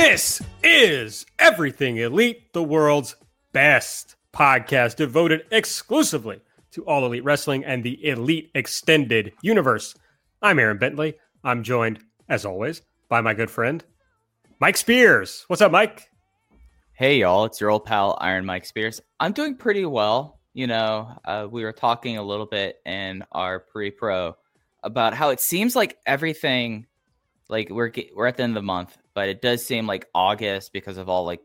This is Everything Elite, the world's best podcast devoted exclusively to all elite wrestling and the elite extended universe. I'm Aaron Bentley. I'm joined, as always, by my good friend, Mike Spears. What's up, Mike? Hey, y'all. It's your old pal, Iron Mike Spears. I'm doing pretty well. You know, uh, we were talking a little bit in our pre pro about how it seems like everything, like we're, we're at the end of the month but it does seem like August because of all like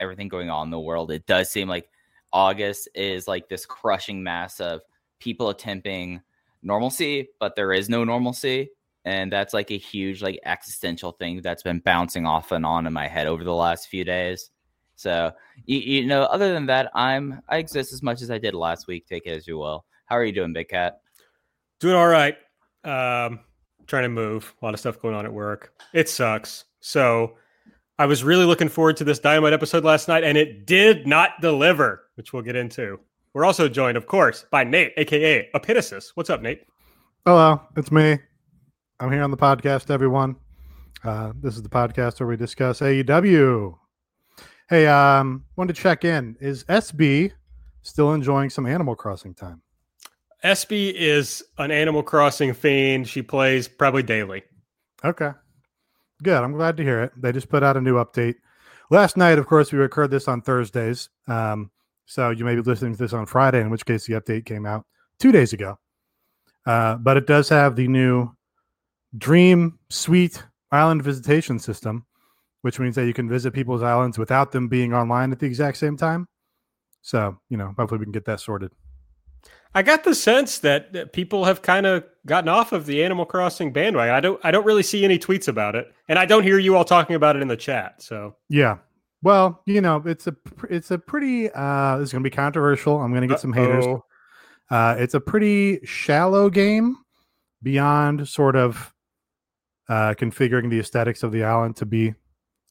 everything going on in the world. It does seem like August is like this crushing mass of people attempting normalcy, but there is no normalcy. And that's like a huge, like existential thing that's been bouncing off and on in my head over the last few days. So, you, you know, other than that, I'm I exist as much as I did last week. Take it as you will. How are you doing, Big Cat? Doing all right. Um, trying to move. A lot of stuff going on at work. It sucks. So I was really looking forward to this Dynamite episode last night, and it did not deliver, which we'll get into. We're also joined, of course, by Nate, aka Epitasis. What's up, Nate? Hello, it's me. I'm here on the podcast, everyone. Uh, this is the podcast where we discuss AEW. Hey, um, wanted to check in. Is SB still enjoying some Animal Crossing time? SB is an Animal Crossing fiend. She plays probably daily. Okay. Good. I'm glad to hear it. They just put out a new update last night. Of course, we record this on Thursdays, um, so you may be listening to this on Friday, in which case the update came out two days ago. Uh, but it does have the new Dream Suite Island visitation system, which means that you can visit people's islands without them being online at the exact same time. So, you know, hopefully we can get that sorted. I got the sense that, people have kind of gotten off of the Animal Crossing bandwagon. I don't I don't really see any tweets about it, and I don't hear you all talking about it in the chat. So yeah, well, you know, it's a it's a pretty uh this is going to be controversial. I'm going to get some haters. Uh it's a pretty shallow game beyond sort of uh configuring the aesthetics of the island to be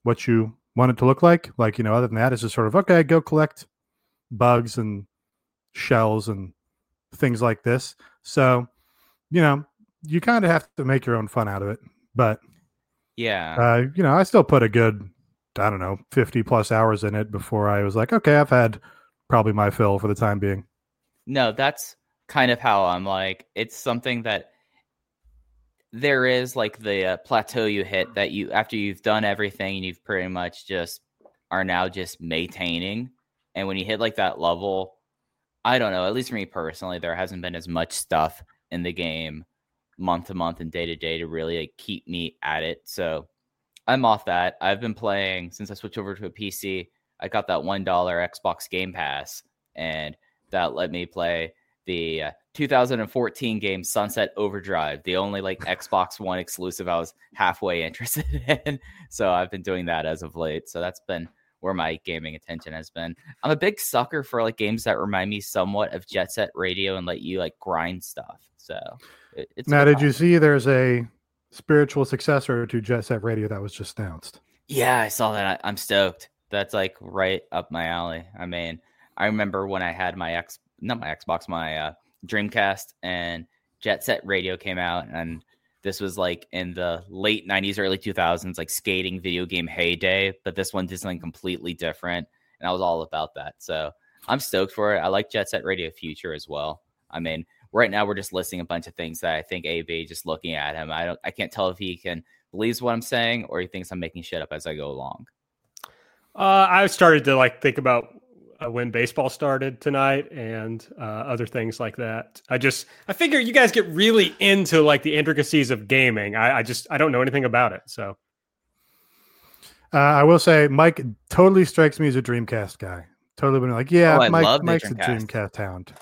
what you want it to look like. Like, you know, other than that, it's just sort of okay, go collect bugs and shells and things like this. So, you know, you kind of have to make your own fun out of it. But yeah, uh, you know, I still put a good, I don't know, 50 plus hours in it before I was like, okay, I've had probably my fill for the time being. No, that's kind of how I'm like, it's something that there is like the uh, plateau you hit that you, after you've done everything and you've pretty much just are now just maintaining. And when you hit like that level, I don't know. At least for me personally, there hasn't been as much stuff in the game month to month and day to day to really like, keep me at it. So I'm off that. I've been playing since I switched over to a PC. I got that one dollar Xbox Game Pass, and that let me play the uh, 2014 game Sunset Overdrive, the only like Xbox One exclusive I was halfway interested in. So I've been doing that as of late. So that's been where my gaming attention has been. I'm a big sucker for like games that remind me somewhat of Jet Set Radio and let you like grind stuff. So it, it's now, did you see there's a spiritual successor to Jet Set Radio that was just announced? Yeah, I saw that. I'm stoked. That's like right up my alley. I mean, I remember when I had my X, not my Xbox, my uh, Dreamcast, and Jet Set Radio came out, and this was like in the late 90s, early 2000s, like skating video game heyday, but this one did something completely different. And I was all about that. So I'm stoked for it. I like Jet Set Radio Future as well. I mean, right now we're just listing a bunch of things that I think AB just looking at him. I don't I can't tell if he can believes what I'm saying or he thinks I'm making shit up as I go along. Uh, I started to like think about when baseball started tonight and uh, other things like that. I just I figure you guys get really into like the intricacies of gaming. I, I just I don't know anything about it, so. Uh, I will say, Mike totally strikes me as a Dreamcast guy. Totally been like, yeah, oh, Mike, Mike's Dreamcast. a Dreamcast hound.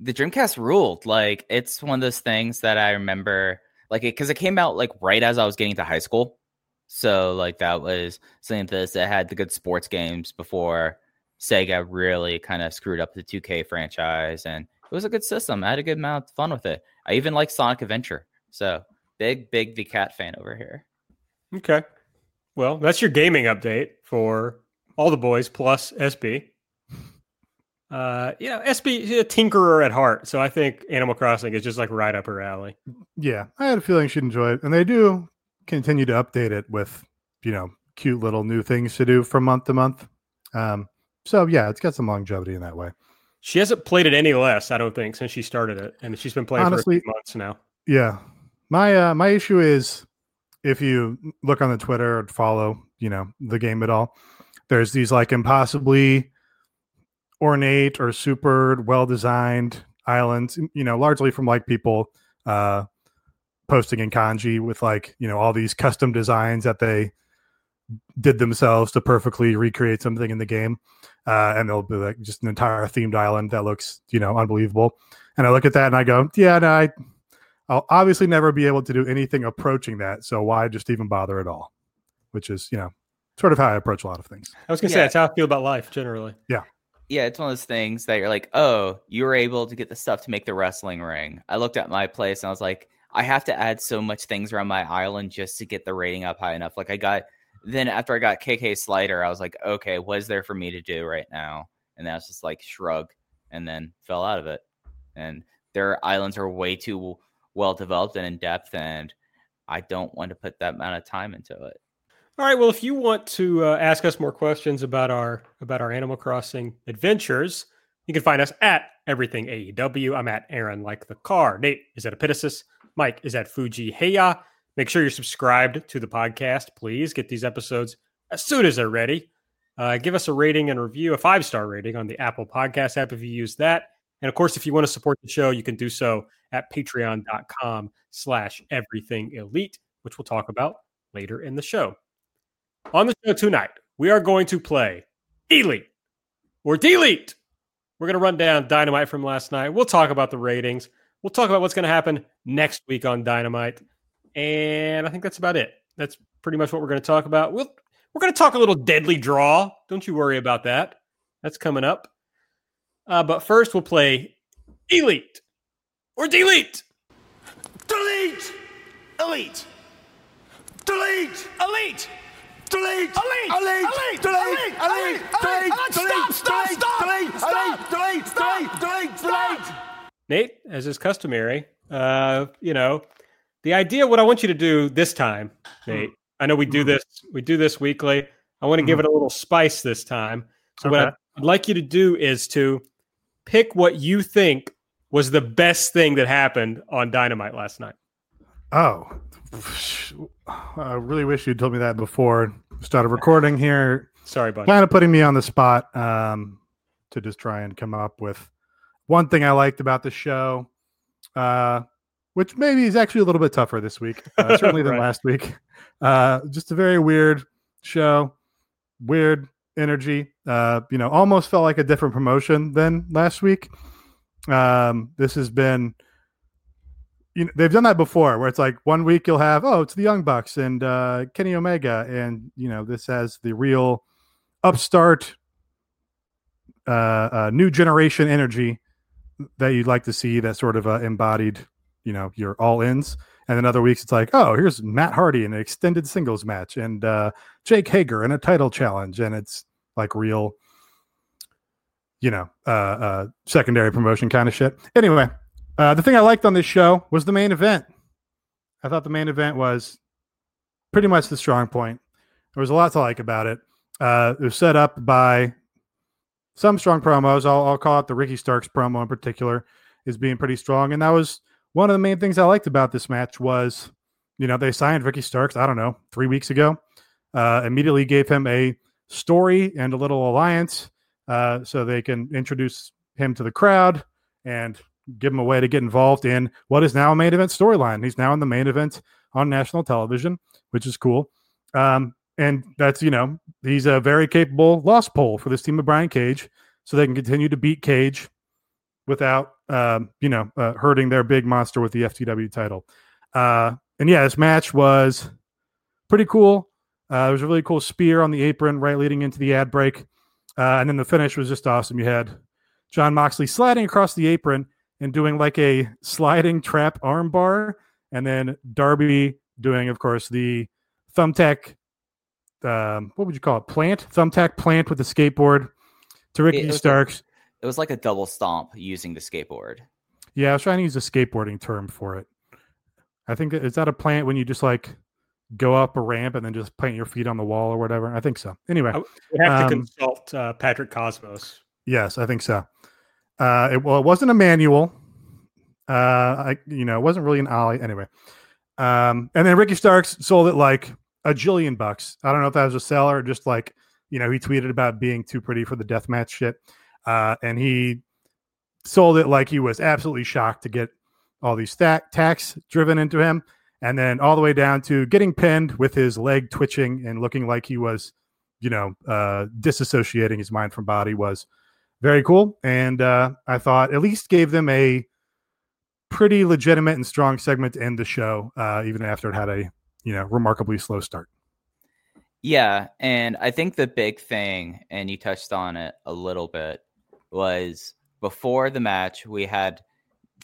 The Dreamcast ruled. Like, it's one of those things that I remember, like, because it, it came out like right as I was getting to high school, So like that was something that that had the good sports games before Sega really kind of screwed up the 2K franchise, and it was a good system. I had a good amount of fun with it. I even like Sonic Adventure. So big, big the cat fan over here. Okay. Well, that's your gaming update for all the boys plus SB. Uh, you know, SB a tinkerer at heart, so I think Animal Crossing is just like right up her alley. Yeah, I had a feeling she'd enjoy it, and they do continue to update it with you know cute little new things to do from month to month. Um, so yeah, it's got some longevity in that way. She hasn't played it any less, I don't think, since she started it, and she's been playing Honestly, for a few months now. Yeah, my uh, my issue is if you look on the Twitter and follow, you know, the game at all, there's these like impossibly ornate or super well designed islands, you know, largely from like people uh posting in kanji with like, you know, all these custom designs that they did themselves to perfectly recreate something in the game. Uh, and they'll be like just an entire themed island that looks, you know, unbelievable. And I look at that and I go, yeah, no, I, I'll obviously never be able to do anything approaching that. So why just even bother at all? Which is, you know, sort of how I approach a lot of things. I was gonna yeah. say that's how I feel about life generally. Yeah. Yeah, it's one of those things that you're like, oh, you were able to get the stuff to make the wrestling ring. I looked at my place and I was like, I have to add so much things around my island just to get the rating up high enough. Like I got then after I got KK Slider, I was like, okay, what is there for me to do right now? And that's just like shrug and then fell out of it. And their islands are way too well developed and in depth, and I don't want to put that amount of time into it. All right. Well, if you want to uh, ask us more questions about our about our Animal Crossing adventures, you can find us at Everything AEW. I'm at Aaron like the car. Nate is at Epitasis. Mike is at Fuji Heya. Make sure you're subscribed to the podcast. Please get these episodes as soon as they're ready. Uh, give us a rating and review, a five star rating on the Apple Podcast app if you use that. And of course, if you want to support the show, you can do so at patreon.com slash everything elite, which we'll talk about later in the show. On the show tonight, we are going to play Elite or Delete. We're going to run down Dynamite from last night. We'll talk about the ratings. We'll talk about what's going to happen next week on Dynamite. And I think that's about it. That's pretty much what we're going to talk about. We'll, we're going to talk a little deadly draw. Don't you worry about that. That's coming up. Uh, but first, we'll play Elite or Delete. Delete! Elite! Delete! Elite! Delete! Elite! Elite! Delete! Elite! Elite! Delete! Stop! Stop! Stop! Delete! Delete! Delete! Delete! Delete! Delete! Nate, as is customary, uh, you know, the idea. What I want you to do this time, Nate. I know we do this. We do this weekly. I want to give it a little spice this time. So what I'd like you to do is to pick what you think was the best thing that happened on Dynamite last night. Oh, I really wish you'd told me that before started recording here. Sorry, buddy. Kind of putting me on the spot um, to just try and come up with one thing I liked about the show, uh, which maybe is actually a little bit tougher this week, uh, certainly right. than last week. Uh, just a very weird show, weird energy. Uh, you know, almost felt like a different promotion than last week. Um, this has been you know, they've done that before where it's like one week you'll have oh it's the young bucks and uh, kenny omega and you know this has the real upstart uh, uh, new generation energy that you'd like to see that sort of uh, embodied you know your all ins and then other weeks it's like oh here's matt hardy in an extended singles match and uh, jake hager in a title challenge and it's like real you know uh, uh, secondary promotion kind of shit anyway uh, the thing I liked on this show was the main event. I thought the main event was pretty much the strong point. There was a lot to like about it. Uh, it was set up by some strong promos. I'll, I'll call it the Ricky Starks promo in particular is being pretty strong, and that was one of the main things I liked about this match was, you know, they signed Ricky Starks. I don't know three weeks ago. Uh, immediately gave him a story and a little alliance, uh, so they can introduce him to the crowd and give him a way to get involved in what is now a main event storyline. He's now in the main event on national television, which is cool. Um, and that's, you know, he's a very capable loss pole for this team of Brian Cage. So they can continue to beat Cage without, um, you know, uh, hurting their big monster with the FTW title. Uh, and yeah, this match was pretty cool. Uh, there was a really cool spear on the apron right leading into the ad break. Uh, and then the finish was just awesome. You had Jon Moxley sliding across the apron and doing like a sliding trap armbar, and then Darby doing, of course, the thumbtack. Um, what would you call it? Plant thumbtack plant with the skateboard to Ricky It was a- Starks. It was like a double stomp using the skateboard. Yeah, I was trying to use a skateboarding term for it. I think is that a plant when you just like go up a ramp and then just plant your feet on the wall or whatever. I think so. Anyway, I- We have to Um, consult uh, Patrick Cosmos. yes, I think so. Uh, it, well, it wasn't a manual. Uh, I you know, it wasn't really an ollie. Anyway, um, and then Ricky Starks sold it like a jillion bucks. I don't know if that was a seller or just like you know he tweeted about being too pretty for the death match shit, uh, and he sold it like he was absolutely shocked to get all these stack tax driven into him, and then all the way down to getting pinned with his leg twitching and looking like he was, you know, uh, disassociating his mind from body was very cool. And uh, I thought at least gave them a pretty legitimate and strong segment to end the show, uh, even after it had a you know remarkably slow start. Yeah, and I think the big thing, and you touched on it a little bit, was before the match we had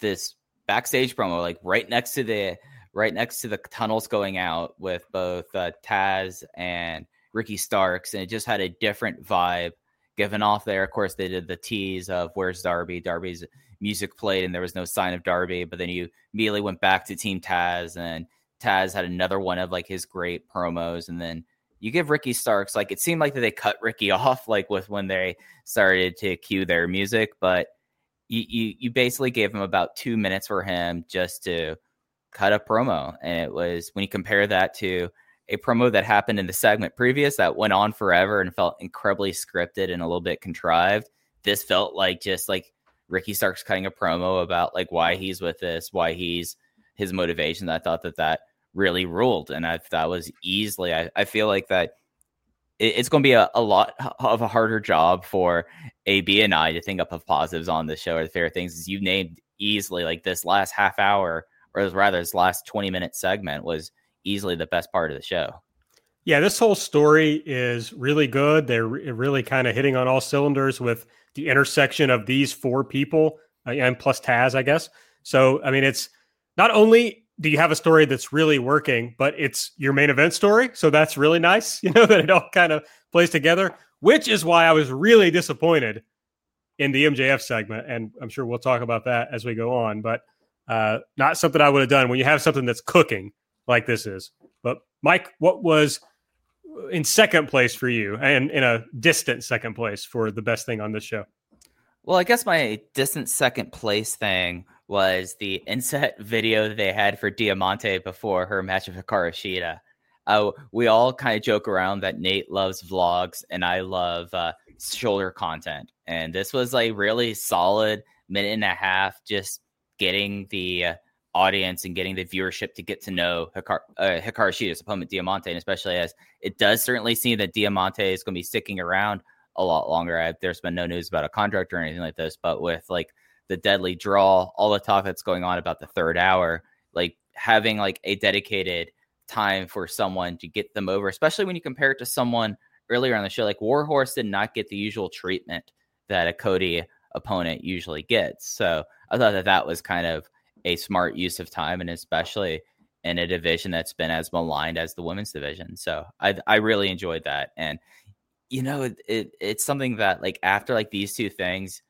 this backstage promo, like right next to the right next to the tunnels going out with both uh, Taz and Ricky Starks, and it just had a different vibe given off there. Of course, they did the tease of "Where's Darby?" Darby's music played, and there was no sign of Darby. But then you immediately went back to Team Taz, and Taz had another one of like his great promos, and then you give Ricky Starks like it seemed like that they cut Ricky off like with when they started to cue their music, but you you, you basically gave him about two minutes for him just to cut a promo, and it was when you compare that to a promo that happened in the segment previous that went on forever and felt incredibly scripted and a little bit contrived. This felt like just like Ricky Starks cutting a promo about like why he's with this, why he's his motivation. I thought that that really ruled, and I that was easily. I, I feel like that it, it's going to be a, a lot of a harder job for AB and I to think up of positives on the show or the fair things. As you named easily, like this last half hour, or rather, this last twenty minute segment was easily the best part of the show. Yeah, this whole story is really good. They're really kind of hitting on all cylinders with the intersection of these four people uh, and plus Taz, I guess. So, I mean, it's not only do you have a story that's really working, but it's your main event story. So that's really nice, you know, that it all kind of plays together, which is why I was really disappointed in the MJF segment. And I'm sure we'll talk about that as we go on, but uh, not something I would have done when you have something that's cooking like this is. But Mike, what was in second place for you and in a distant second place for the best thing on this show? Well, I guess my distant second place thing was the inset video they had for Diamante before her match with Hikaru Shida. Uh, we all kind of joke around that Nate loves vlogs and I love uh, shoulder content. And this was like really solid minute and a half, just getting the uh, audience and getting the viewership to get to know Hikaru, uh, Hikaru Shida's opponent Diamante, and especially as it does certainly seem that Diamante is going to be sticking around a lot longer. I, there's been no news about a contract or anything like this, but with like the deadly draw, all the talk that's going on about the third hour, like having like a dedicated time for someone to get them over, especially when you compare it to someone earlier on the show, like Warhorse did not get the usual treatment that a Cody opponent usually gets. So I thought that that was kind of a smart use of time, and especially in a division that's been as maligned as the women's division. So I I really enjoyed that, and you know it, it it's something that like after like these two things,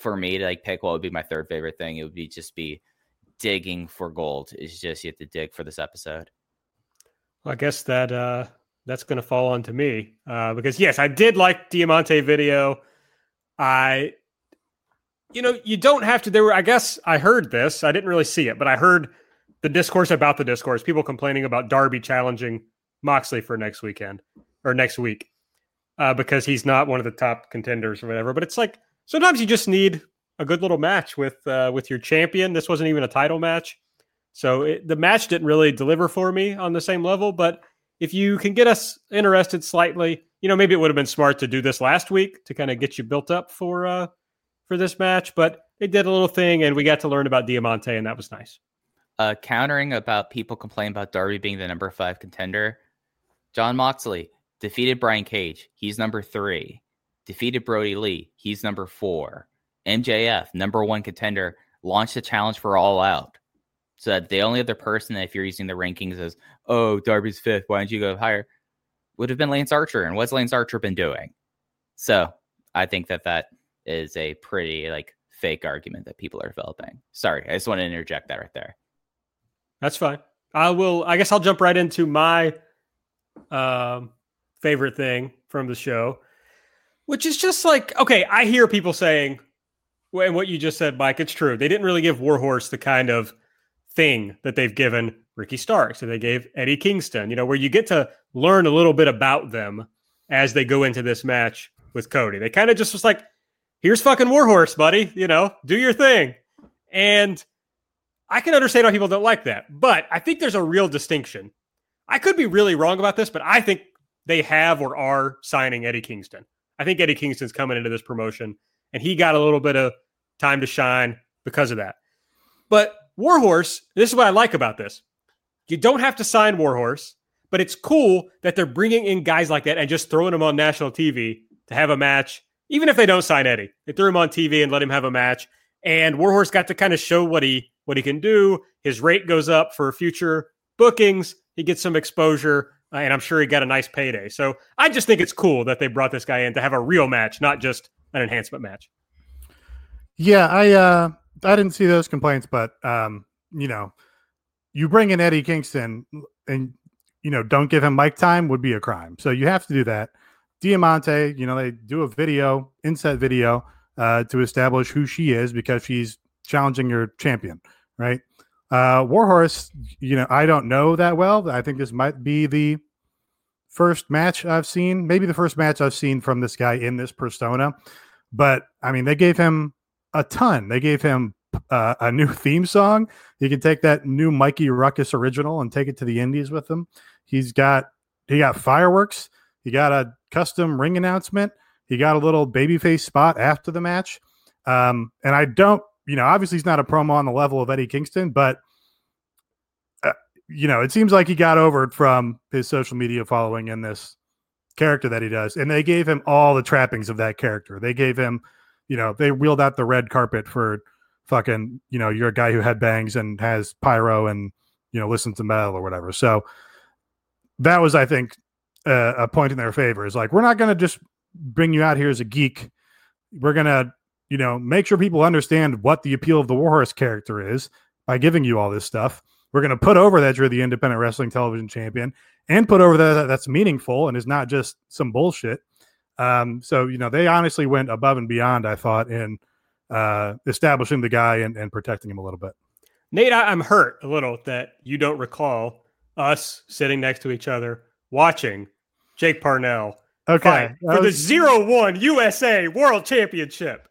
for me to like pick what would be my third favorite thing, it would be just be digging for gold. It's just you have to dig for this episode. Well, I guess that uh, that's going to fall onto me uh, because yes, I did like Diamante video. I, you know, you don't have to. There were, I guess, I heard this. I didn't really see it, but I heard the discourse about the discourse. People complaining about Darby challenging Moxley for next weekend or next week uh, because he's not one of the top contenders or whatever. But it's like sometimes you just need a good little match with uh, with your champion. This wasn't even a title match. So it, the match didn't really deliver for me on the same level, but if you can get us interested slightly, you know, maybe it would have been smart to do this last week to kind of get you built up for uh for this match, but they did a little thing and we got to learn about Diamante and that was nice. Uh, countering about people complaining about Darby being the number five contender. Jon Moxley defeated Brian Cage. He's number three. Defeated Brodie Lee. He's number four. MJF, number one contender, launched a challenge for All Out. So that the only other person, if you're using the rankings as, oh, Darby's fifth, why don't you go higher? Would have been Lance Archer. And what's Lance Archer been doing? So I think that that is a pretty like fake argument that people are developing. Sorry, I just want to interject that right there. That's fine. I will. I guess I'll jump right into my um, favorite thing from the show, which is just like okay. I hear people saying, and what you just said, Mike, it's true. They didn't really give Warhorse the kind of thing that they've given Ricky Starks, so they gave Eddie Kingston. You know, where you get to learn a little bit about them as they go into this match with Cody. They kind of just was like, here's fucking Warhorse, buddy. You know, do your thing. And I can understand why people don't like that. But I think there's a real distinction. I could be really wrong about this, but I think they have or are signing Eddie Kingston. I think Eddie Kingston's coming into this promotion and he got a little bit of time to shine because of that. But Warhorse, this is what I like about this. You don't have to sign Warhorse, but it's cool that they're bringing in guys like that and just throwing them on national TV to have a match, even if they don't sign Eddie. They threw him on TV and let him have a match. And Warhorse got to kind of show what he what he can do. His rate goes up for future bookings. He gets some exposure, and I'm sure he got a nice payday. So I just think it's cool that they brought this guy in to have a real match, not just an enhancement match. Yeah, I uh I didn't see those complaints, but um, you know, you bring in Eddie Kingston and you know, don't give him mic time would be a crime. So you have to do that. Diamante, you know, they do a video, inset video, uh, to establish who she is because she's challenging your champion, right? Uh, Warhorse, you know, I don't know that well. I think this might be the first match I've seen, maybe the first match I've seen from this guy in this persona. But I mean, they gave him a ton. They gave him uh, a new theme song. He can take that new Mikey Rukus original and take it to the Indies with him. He's got he got fireworks. He got a custom ring announcement. He got a little babyface spot after the match. Um, and I don't, you know, obviously he's not a promo on the level of Eddie Kingston, but uh, you know, it seems like he got over it from his social media following in this character that he does. And they gave him all the trappings of that character. They gave him, you know, they wheeled out the red carpet for fucking, you know, you're a guy who headbangs and has pyro and, you know, listens to metal or whatever. So that was, I think, uh, a point in their favor. Is like, we're not going to just bring you out here as a geek. We're going to, you know, make sure people understand what the appeal of the Warhorse character is by giving you all this stuff. We're going to put over that you're the independent wrestling television champion and put over that that's meaningful and is not just some bullshit. Um, so, you know, they honestly went above and beyond, I thought, in uh, establishing the guy and, and protecting him a little bit. Nate, I'm hurt a little that you don't recall us sitting next to each other watching Jake Parnell Okay. for the was- zero one USA World Championship.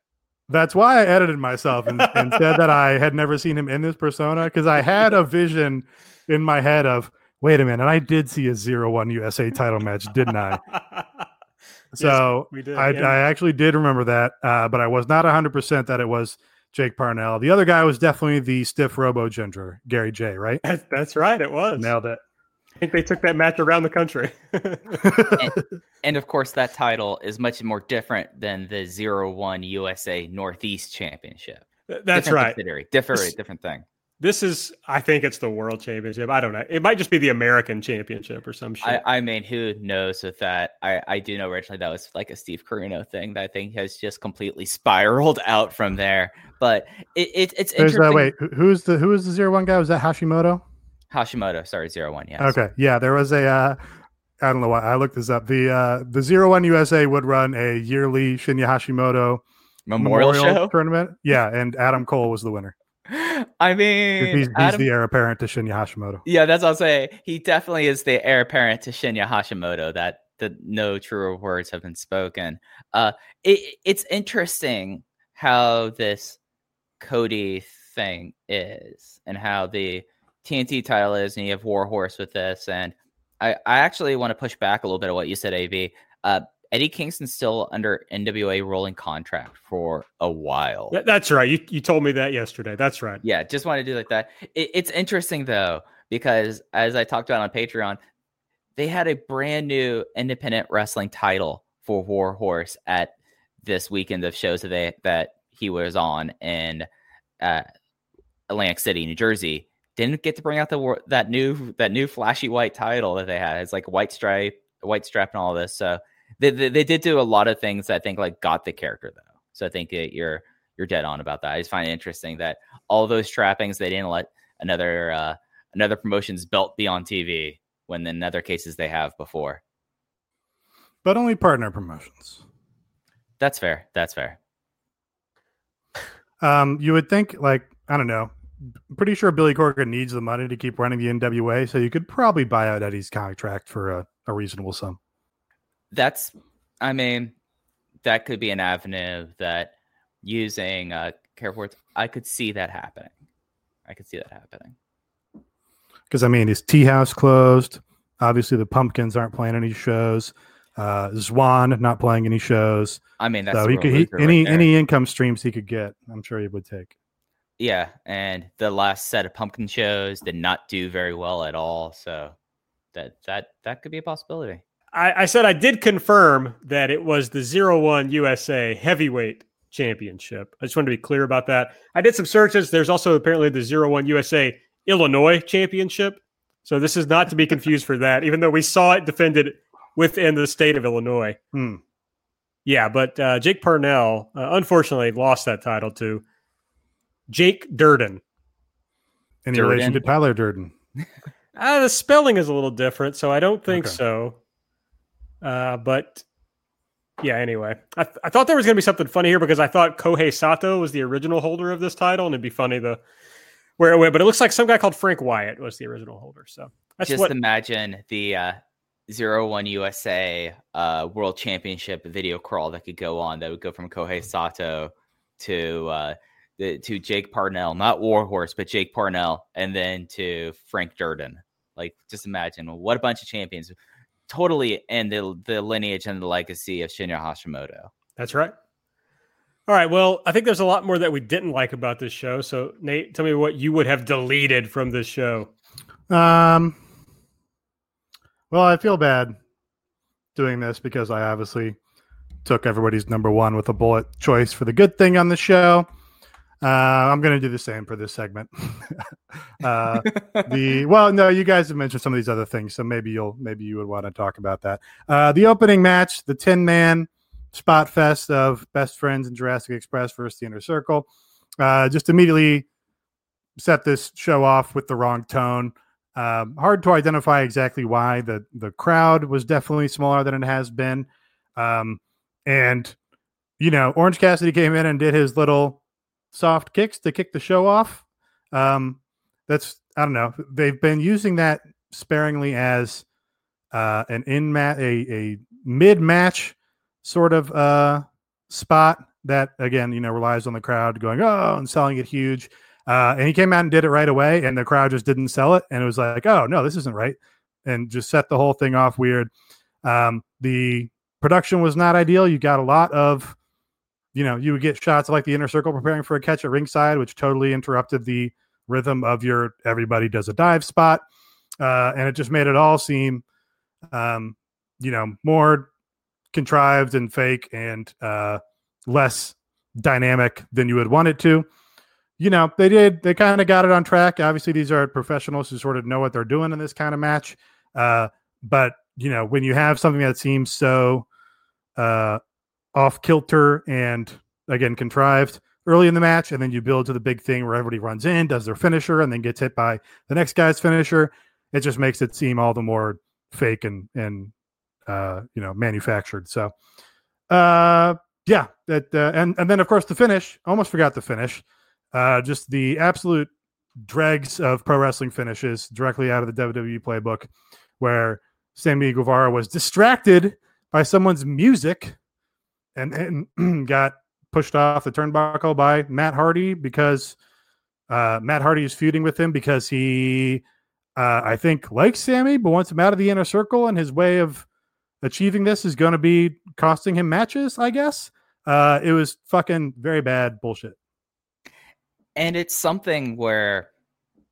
That's why I edited myself and, and said that I had never seen him in this persona because I had a vision in my head of, wait a minute, I did see a zero one USA title match, didn't I? So we did, I, yeah. I actually did remember that, uh, but I was not 100% that it was Jake Parnell. The other guy was definitely the stiff robo ginger, Gary Jay, right? That's, that's right. It was. Nailed it. I think they took that match around the country. And of course, that title is much more different than the zero one USA Northeast Championship. That's different right. subsidiary, different, This- different thing. This is, I think it's the World Championship. I don't know. It might just be the American Championship or some shit. I, I mean, who knows with that? I, I do know originally that was like a Steve Corino thing that I think has just completely spiraled out from there. But it, it it's There's interesting. uh, wait, who's the who is the zero one guy? Was that Hashimoto? Hashimoto, sorry, zero one. Yeah. Okay, yeah, there was a. Uh, I don't know why I looked this up. The uh, the zero one USA would run a yearly Shinya Hashimoto Memorial, show. tournament. Yeah, and Adam Cole was the winner. I mean, He's, he's Adam- the heir apparent to Shinya Hashimoto. yeah, that's what I'll say. He definitely is the heir apparent to Shinya Hashimoto. That that no truer words have been spoken. Uh, it, it's interesting how this Cody thing is, and how the TNT title is, and you have Warhorse with this. And I, I actually want to push back a little bit of what you said, AB. Uh, Eddie Kingston's still under NWA rolling contract for a while. Th- That's right. You, you told me that yesterday. That's right. Yeah, just want to do like that. It, it's interesting though because as I talked about on Patreon, they had a brand new independent wrestling title for Warhorse at this weekend of shows that they that he was on in uh, Atlantic City, New Jersey. Didn't get to bring out the that new that new flashy white title that they had. It's like white stripe, white strap, and all this. So they, they, they did do a lot of things that I think like got the character though. So I think that you're you're dead on about that. I just find it interesting that all those trappings they didn't let another uh, another promotion's belt be on TV when in other cases they have before. But only partner promotions. That's fair. That's fair. Um, you would think like I don't know. I'm pretty sure Billy Corgan needs the money to keep running the NWA, so you could probably buy out Eddie's contract for a, a reasonable sum. That's, I mean, that could be an avenue that using uh, Careforce, I could see that happening. I could see that happening. Because I mean, his tea house closed. Obviously, the Pumpkins aren't playing any shows. Uh, Zwan not playing any shows. I mean, that's so he could he, any right any income streams he could get. I'm sure he would take. Yeah, and the last set of Pumpkin shows did not do very well at all. So that that that could be a possibility. I, I said I did confirm that it was the zero one USA heavyweight championship. I just wanted to be clear about that. I did some searches. There's also apparently the zero one USA Illinois championship. So this is not to be confused for that, even though we saw it defended within the state of Illinois. Hmm. Yeah, but uh, Jake Parnell uh, unfortunately lost that title to Jake Durden. In Durden? relation to Tyler Durden? uh, the spelling is a little different, so I don't think okay. so. Uh, but yeah, anyway, I, th- I thought there was going to be something funny here because I thought Kohei Sato was the original holder of this title, and it'd be funny the where it went. But it looks like some guy called Frank Wyatt was the original holder. So just what... imagine the uh, zero one USA uh, World Championship video crawl that could go on that would go from Kohei Sato to uh, the, to Jake Parnell, not Warhorse, but Jake Parnell, and then to Frank Durden. Like, just imagine what a bunch of champions totally end the, the lineage and the legacy of Shinya Hashimoto. That's right. All right. Well, I think there's a lot more that we didn't like about this show. So, Nate, tell me what you would have deleted from this show. Um. Well, I feel bad doing this because I obviously took everybody's number one with a bullet choice for the good thing on the show. Uh, I'm going to do the same for this segment. uh, the well, no, you guys have mentioned some of these other things, so maybe you'll maybe you would want to talk about that. Uh, the opening match, the Tin Man spot fest of Best Friends and Jurassic Express versus the Inner Circle, uh, just immediately set this show off with the wrong tone. Um, hard to identify exactly why the the crowd was definitely smaller than it has been, um, and you know Orange Cassidy came in and did his little soft kicks to kick the show off. Um, that's I don't know. They've been using that sparingly as uh, an in mat a, a mid match sort of uh, spot that again you know relies on the crowd going oh and selling it huge. Uh, and he came out and did it right away, and the crowd just didn't sell it, and it was like oh no this isn't right, and just set the whole thing off weird. Um, the production was not ideal. You got a lot of you know, you would get shots like the inner circle preparing for a catch at ringside, which totally interrupted the rhythm of your everybody does a dive spot. Uh, and it just made it all seem, um, you know, more contrived and fake and uh, less dynamic than you would want it to. You know, they did, they kind of got it on track. Obviously, these are professionals who sort of know what they're doing in this kind of match. Uh, but, you know, when you have something that seems so uh, off kilter and again contrived early in the match, and then you build to the big thing where everybody runs in, does their finisher, and then gets hit by the next guy's finisher. It just makes it seem all the more fake and and uh, you know manufactured. So, uh, yeah, that uh, and and then of course the finish. Almost forgot the finish. Uh, just the absolute dregs of pro wrestling finishes directly out of the WWE playbook, where Sammy Guevara was distracted by someone's music and and got pushed off the turnbuckle by Matt Hardy because uh, Matt Hardy is feuding with him because he, uh, I think, likes Sammy but wants him out of the inner circle, and his way of achieving this is going to be costing him matches. I guess uh, it was fucking very bad bullshit. And it's something where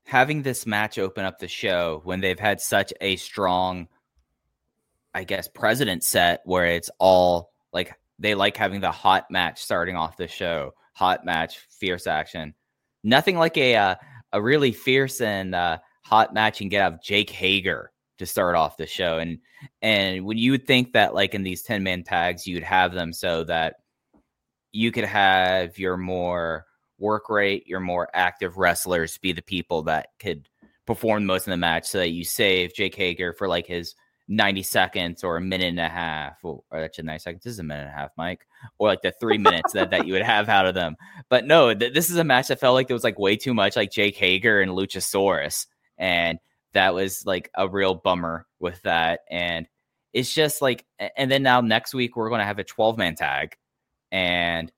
having this match open up the show when they've had such a strong I guess president set where it's all like they like having the hot match starting off the show, hot match, fierce action. Nothing like a uh, a really fierce and uh, hot match and get out of Jake Hager to start off the show. And and when you would think that like in these 10 man tags, you'd have them so that you could have your more work rate, your more active wrestlers be the people that could perform most in the match so that you save Jake Hager for like his 90 seconds or a minute and a half. Or, or that's 90 seconds. This is a minute and a half, Mike. Or like the three minutes that, that you would have out of them. But no, th- this is a match that felt like there was like way too much like Jake Hager and Luchasaurus. And that was like a real bummer with that. And it's just like, and then now next week we're going to have a 12 man tag. And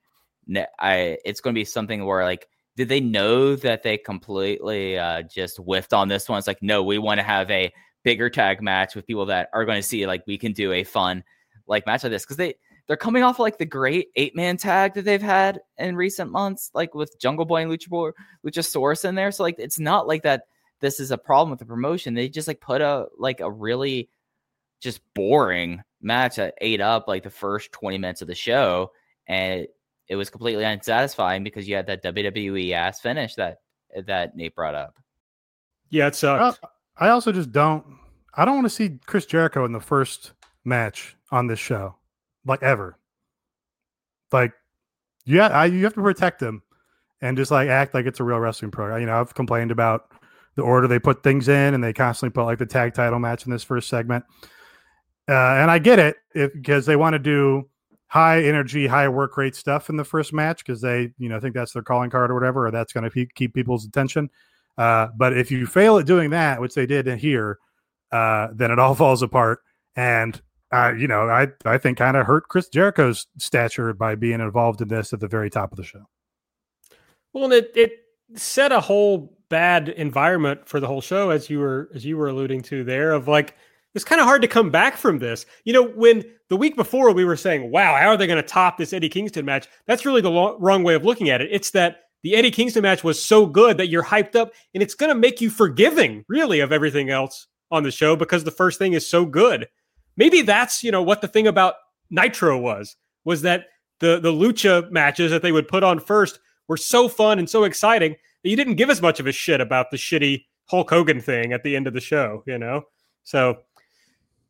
I, it's going to be something where like, did they know that they completely uh, just whiffed on this one? It's like, no, we want to have a bigger tag match with people that are going to see like we can do a fun like match like this because they they're coming off like the great eight man tag that they've had in recent months, like with Jungle Boy and Lucha Boy, Luchasaurus in there. So like it's not like that. This is a problem with the promotion. They just like put a like a really just boring match that ate up like the first 20 minutes of the show and it, it was completely unsatisfying because you had that WWE ass finish that that Nate brought up. Yeah, it sucked. Uh, I also just don't. I don't want to see Chris Jericho in the first match on this show, like ever. Like, yeah, I, you have to protect him and just like act like it's a real wrestling program. You know, I've complained about the order they put things in, and they constantly put like the tag title match in this first segment. Uh, and I get it because they want to do high energy, high work rate stuff in the first match because they, you know, think that's their calling card or whatever, or that's going to keep people's attention. Uh, but if you fail at doing that, which they did here, uh, then it all falls apart. And uh, you know, I I think kind of hurt Chris Jericho's stature by being involved in this at the very top of the show. Well, it it set a whole bad environment for the whole show, as you were as you were alluding to there. Of like, it's kind of hard to come back from this. You know, when the week before we were saying, "Wow, how are they going to top this Eddie Kingston match?" That's really the lo- wrong way of looking at it. It's that the Eddie Kingston match was so good that you're hyped up and it's going to make you forgiving, really, of everything else on the show because the first thing is so good. Maybe that's, you know, what the thing about Nitro was, was that the, the lucha matches that they would put on first were so fun and so exciting that you didn't give as much of a shit about the shitty Hulk Hogan thing at the end of the show, you know? So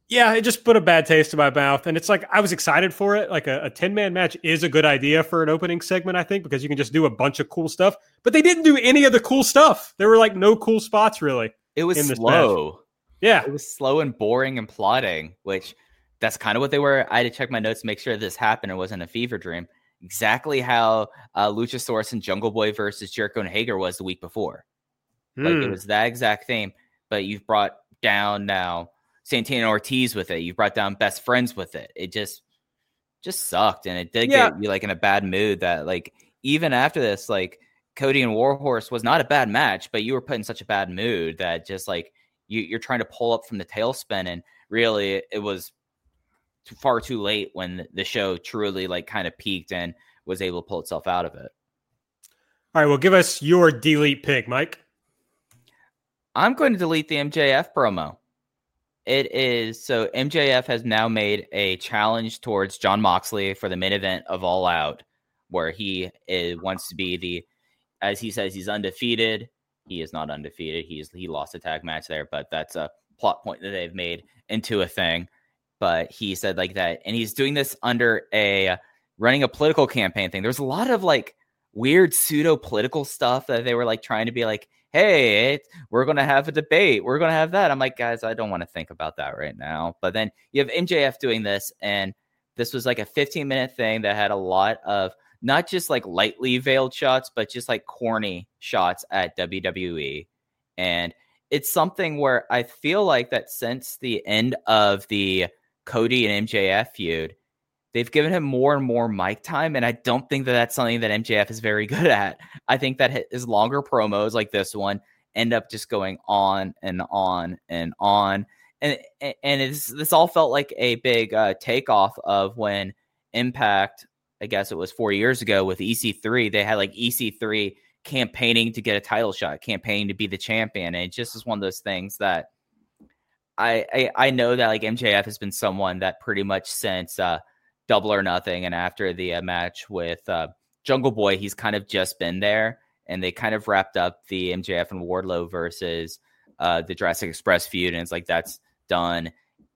yeah, it just put a bad taste in my mouth. And it's like I was excited for it. Like a, a 10 man match is a good idea for an opening segment, I think, because you can just do a bunch of cool stuff. But they didn't do any of the cool stuff. There were like no cool spots really. It was slow. Match. Yeah. It was slow and boring and plotting, which that's kind of what they were. I had to check my notes to make sure this happened. It wasn't a fever dream. Exactly how uh, Luchasaurus and Jungle Boy versus Jericho and Hager was the week before. Like it hmm. was that exact theme, but you've brought down now Santana Ortiz with it. You brought down best friends with it. It just just sucked, and it did yeah. get you like in a bad mood. That like even after this, like Cody and Warhorse was not a bad match, but you were put in such a bad mood that just like you, you're trying to pull up from the tailspin, and really it was too, far too late when the show truly like kind of peaked and was able to pull itself out of it. All right, well, give us your delete pick, Mike. I'm going to delete the MJF promo. It is so MJF has now made a challenge towards Jon Moxley for the main event of All Out, where he is, wants to be the, as he says, he's undefeated. He is not undefeated. He's he lost a tag match there, but that's a plot point that they've made into a thing. But he said like that, and he's doing this under a running a political campaign thing. There's a lot of like weird pseudo political stuff that they were like trying to be like hey, we're going to have a debate. We're going to have that. I'm like, guys, I don't want to think about that right now. But then you have MJF doing this, and this was like a 15 minute thing that had a lot of not just like lightly veiled shots, but just like corny shots at WWE. And it's something where I feel like that since the end of the Cody and MJF feud, they've given him more and more mic time, and I don't think that that's something that MJF is very good at. I think that his longer promos like this one end up just going on and on and on, and and it's this all felt like a big uh, takeoff of when Impact, I guess it was four years ago with EC3, they had like EC3 campaigning to get a title shot, campaigning to be the champion, and it just is one of those things that I, I I know that like MJF has been someone that pretty much since uh, Double or Nothing and after the uh, match with uh, Jungle Boy, he's kind of just been there, and they kind of wrapped up the MJF and Wardlow versus uh, the Jurassic Express feud, and it's like that's done.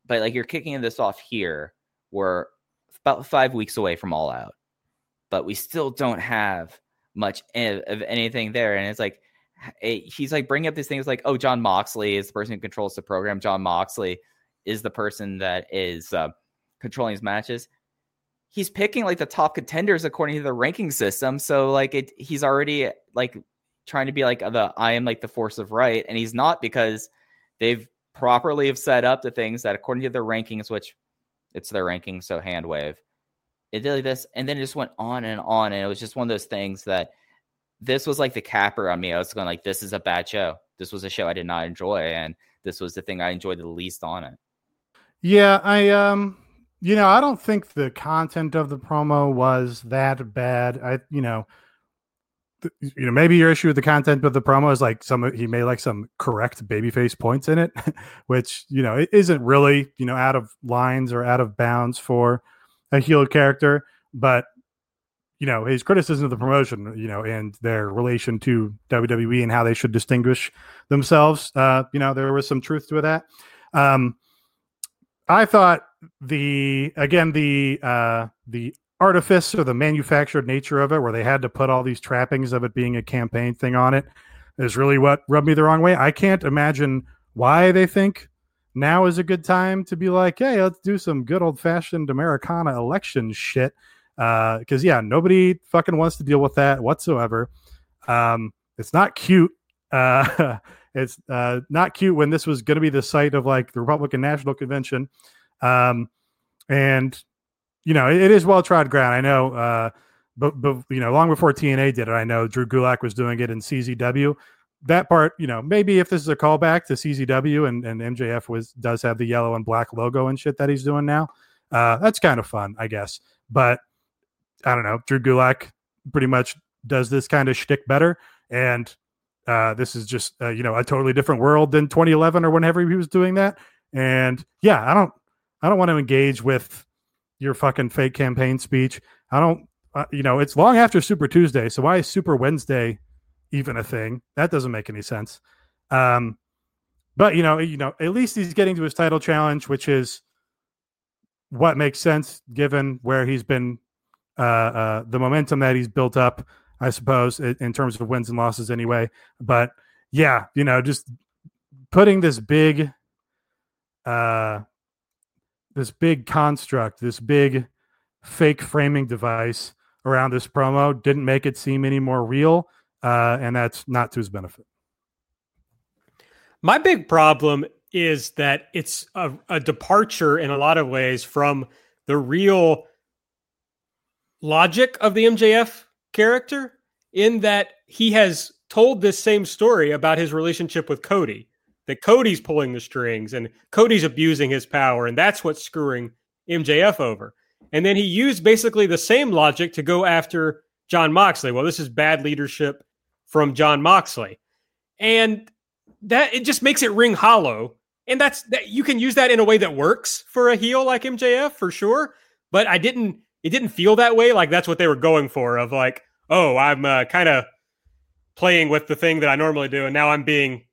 But like you're kicking this off here, we're about five weeks away from All Out, but we still don't have much of, anything there, and it's like it, he's like bringing up these things like, oh, Jon Moxley is the person who controls the program. Jon Moxley is the person that is uh, controlling his matches. He's picking like the top contenders according to the ranking system. So like it, he's already like trying to be like the I am like the force of right, and he's not because they've properly have set up the things that according to their rankings, which it's their rankings, so hand wave. It did like this, and then it just went on and on, and it was just one of those things that this was like the capper on me. I was going like, this is a bad show. This was a show I did not enjoy, and this was the thing I enjoyed the least on it. Yeah, I um, you know, I don't think the content of the promo was that bad. I, you know, th- you know, maybe your issue with the content of the promo is like some he made like some correct babyface points in it, which you know it isn't really you know out of lines or out of bounds for a heel character, but you know his criticism of the promotion, you know, and their relation to WWE and how they should distinguish themselves. Uh, you know, there was some truth to that. Um, I thought the again the uh, the artifice or the manufactured nature of it, where they had to put all these trappings of it being a campaign thing on it, is really what rubbed me the wrong way. I can't imagine why they think now is a good time to be like, hey, let's do some good old fashioned Americana election shit because uh, yeah, nobody fucking wants to deal with that whatsoever. Um, it's not cute. Uh, it's uh, not cute when this was going to be the site of like the Republican National Convention, um, and you know it, it is well trod ground. I know, uh, but but you know, long before TNA did it, I know Drew Gulak was doing it in CZW. That part, you know, maybe if this is a callback to CZW and, and MJF was does have the yellow and black logo and shit that he's doing now, uh, that's kind of fun, I guess. But I don't know, Drew Gulak pretty much does this kind of shtick better. And uh, this is just, uh, you know, a totally different world than 2011 or whenever he was doing that. And yeah, I don't, I don't want to engage with your fucking fake campaign speech. I don't, uh, you know, it's long after Super Tuesday. So why is Super Wednesday even a thing? That doesn't make any sense. Um, but you know, you know, at least he's getting to his title challenge, which is what makes sense given where he's been uh, uh, the momentum that he's built up, I suppose, in, in terms of wins and losses anyway. But yeah, you know, just putting this big, uh, this big construct, this big fake framing device around this promo didn't make it seem any more real, uh, and that's not to his benefit. My big problem is that it's a, a departure in a lot of ways from the real logic of the MJF character in that he has told this same story about his relationship with Cody. That Cody's pulling the strings and Cody's abusing his power, and that's what's screwing MJF over. And then he used basically the same logic to go after Jon Moxley. Well, this is bad leadership from Jon Moxley. And that it just makes it ring hollow. And that's that you can use that in a way that works for a heel like MJF for sure. But I didn't it didn't feel that way. Like that's what they were going for. Of like, oh, I'm uh, kind of playing with the thing that I normally do, and now I'm being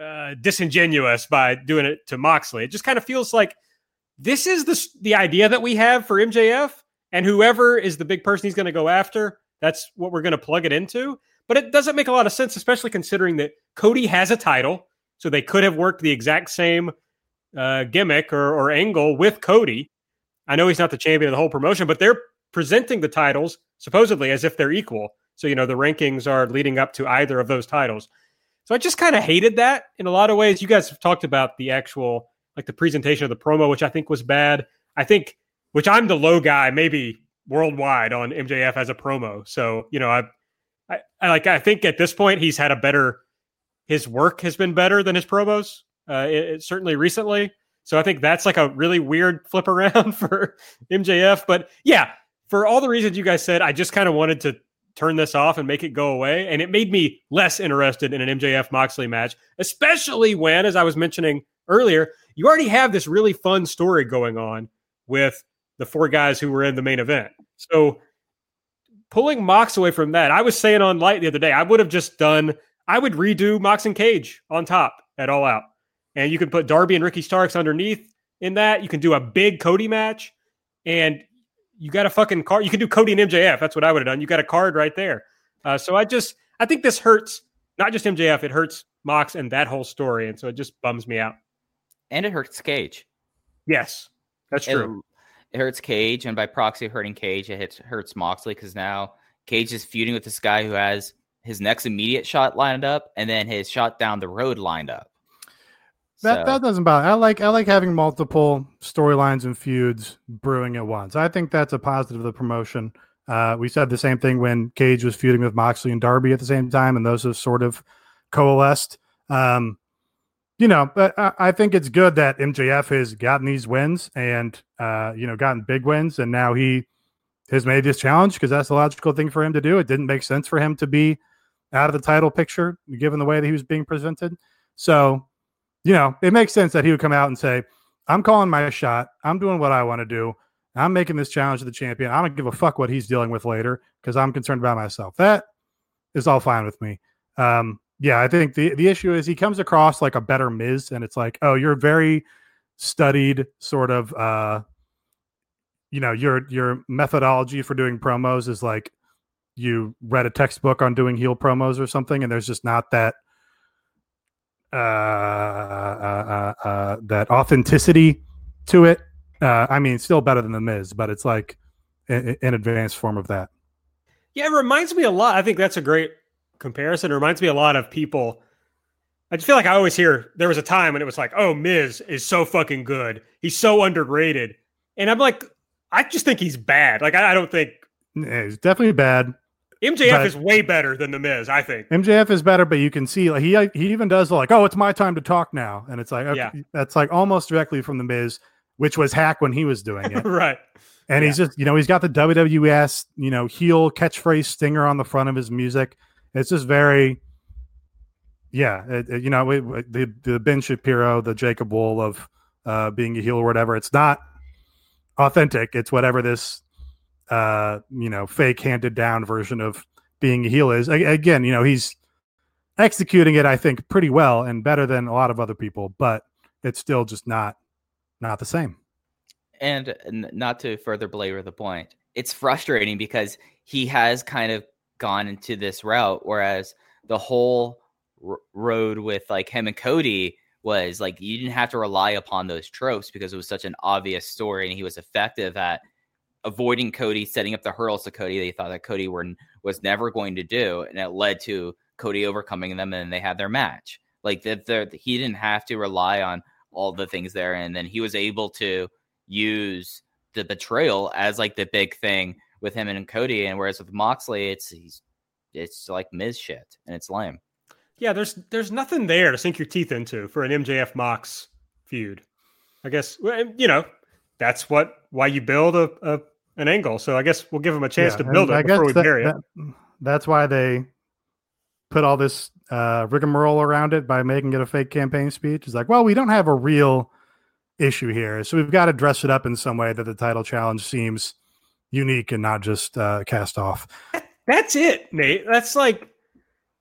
uh, disingenuous by doing it to Moxley. It just kind of feels like this is the the idea that we have for MJF, and whoever is the big person he's going to go after, that's what we're going to plug it into. But it doesn't make a lot of sense, especially considering that Cody has a title, so they could have worked the exact same uh, gimmick or, or angle with Cody I know he's not the champion of the whole promotion, but they're presenting the titles supposedly as if they're equal. So, you know, the rankings are leading up to either of those titles. So I just kind of hated that in a lot of ways. You guys have talked about the actual, like the presentation of the promo, which I think was bad. I think, which I'm the low guy, maybe worldwide on MJF as a promo. So, you know, I, I, I like, I think at this point he's had a better, his work has been better than his promos, uh, it, it, certainly recently. So I think that's like a really weird flip around for MJF. But yeah, for all the reasons you guys said, I just kind of wanted to turn this off and make it go away. And it made me less interested in an MJF Moxley match, especially when, as I was mentioning earlier, you already have this really fun story going on with the four guys who were in the main event. So pulling Mox away from that, I was saying on Light the other day, I would have just done, I would redo Mox and Cage on top at All Out. And you could put Darby and Ricky Starks underneath in that. You can do a big Cody match. And you got a fucking card. You can do Cody and MJF. That's what I would have done. You got a card right there. Uh, so I just, I think this hurts not just MJF, it hurts Mox and that whole story. And so it just bums me out. And it hurts Cage. Yes, that's true. It, it hurts Cage. And by proxy, hurting Cage, it hits, hurts Moxley because now Cage is feuding with this guy who has his next immediate shot lined up and then his shot down the road lined up. That, so. that doesn't bother. I like I like having multiple storylines and feuds brewing at once. I think that's a positive of the promotion. Uh, we said the same thing when Cage was feuding with Moxley and Darby at the same time, and those have sort of coalesced. Um, you know, but I, I, think it's good that MJF has gotten these wins and uh, you know gotten big wins, and now he has made this challenge because that's the logical thing for him to do. It didn't make sense for him to be out of the title picture given the way that he was being presented. So you know, it makes sense that he would come out and say, I'm calling my shot. I'm doing what I want to do. I'm making this challenge to the champion. I don't give a fuck what he's dealing with later because I'm concerned about myself. That is all fine with me. Um, yeah, I think the, the issue is he comes across like a better Miz, and it's like, oh, you're very studied, sort of uh you know, your your methodology for doing promos is like you read a textbook on doing heel promos or something, and there's just not that uh, uh, uh, uh, that authenticity to it. Uh, I mean, still better than the Miz, but it's like an, an advanced form of that. Yeah, it reminds me a lot. I think that's a great comparison. It reminds me a lot of people. I just feel like I always hear there was a time when it was like, "Oh, Miz is so fucking good. He's so underrated," and I'm like, I just think he's bad. Like I, I don't think he's definitely bad. MJF but is way better than the Miz, I think. MJF is better, but you can see like he he even does like, oh, it's my time to talk now, and it's like okay, yeah. that's like almost directly from the Miz, which was hack when he was doing it, right? And yeah. he's just you know he's got the WWS you know heel catchphrase stinger on the front of his music. It's just very, yeah, it, it, you know it, the the Ben Shapiro, the Jacob Wohl of uh, being a heel or whatever. It's not authentic. It's whatever this uh, you know, fake handed down version of being a heel is. Again, you know, he's executing it, I think, pretty well and better than a lot of other people, but it's still just not not the same. And not to further belabor the point, it's frustrating because he has kind of gone into this route, whereas the whole r- road with like him and Cody was like you didn't have to rely upon those tropes because it was such an obvious story and he was effective at avoiding Cody, setting up the hurdles to Cody they thought that Cody were, was never going to do, and it led to Cody overcoming them, and they had their match. Like that, he didn't have to rely on all the things there, and then he was able to use the betrayal as like the big thing with him and Cody, and whereas with Moxley, it's he's it's like Miz shit, and it's lame. Yeah, there's there's nothing there to sink your teeth into for an MJF Mox feud. I guess you know that's what why you build a, a an angle. So I guess we'll give them a chance yeah, to build it I before we that, bury it. That, that's why they put all this uh, rigmarole around it by making it a fake campaign speech. It's like, well, we don't have a real issue here, so we've got to dress it up in some way that the title challenge seems unique and not just uh, cast off. That's it, Nate. That's like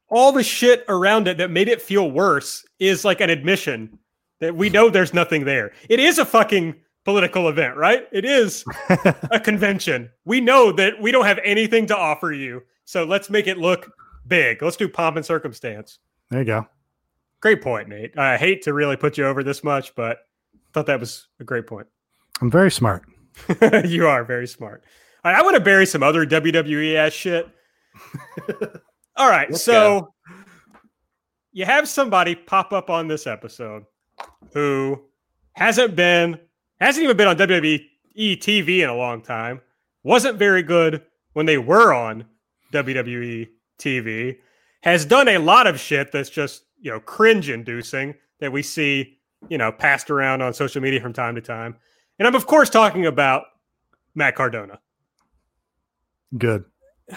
all the shit around it that made it feel worse is like an admission that we know there's nothing there. It is a fucking political event, right? It is a convention. We know that we don't have anything to offer you. So let's make it look big. Let's do pomp and circumstance. There you go. Great point, Nate. I hate to really put you over this much, but I thought that was a great point. I'm very smart. you are very smart. I want to bury some other WWE ass shit. All right. Let's so go. you have somebody pop up on this episode who hasn't been Hasn't even been on WWE TV in a long time. Wasn't very good when they were on WWE TV. Has done a lot of shit that's just, you know, cringe inducing that we see, you know, passed around on social media from time to time. And I'm, of course, talking about Matt Cardona. Good.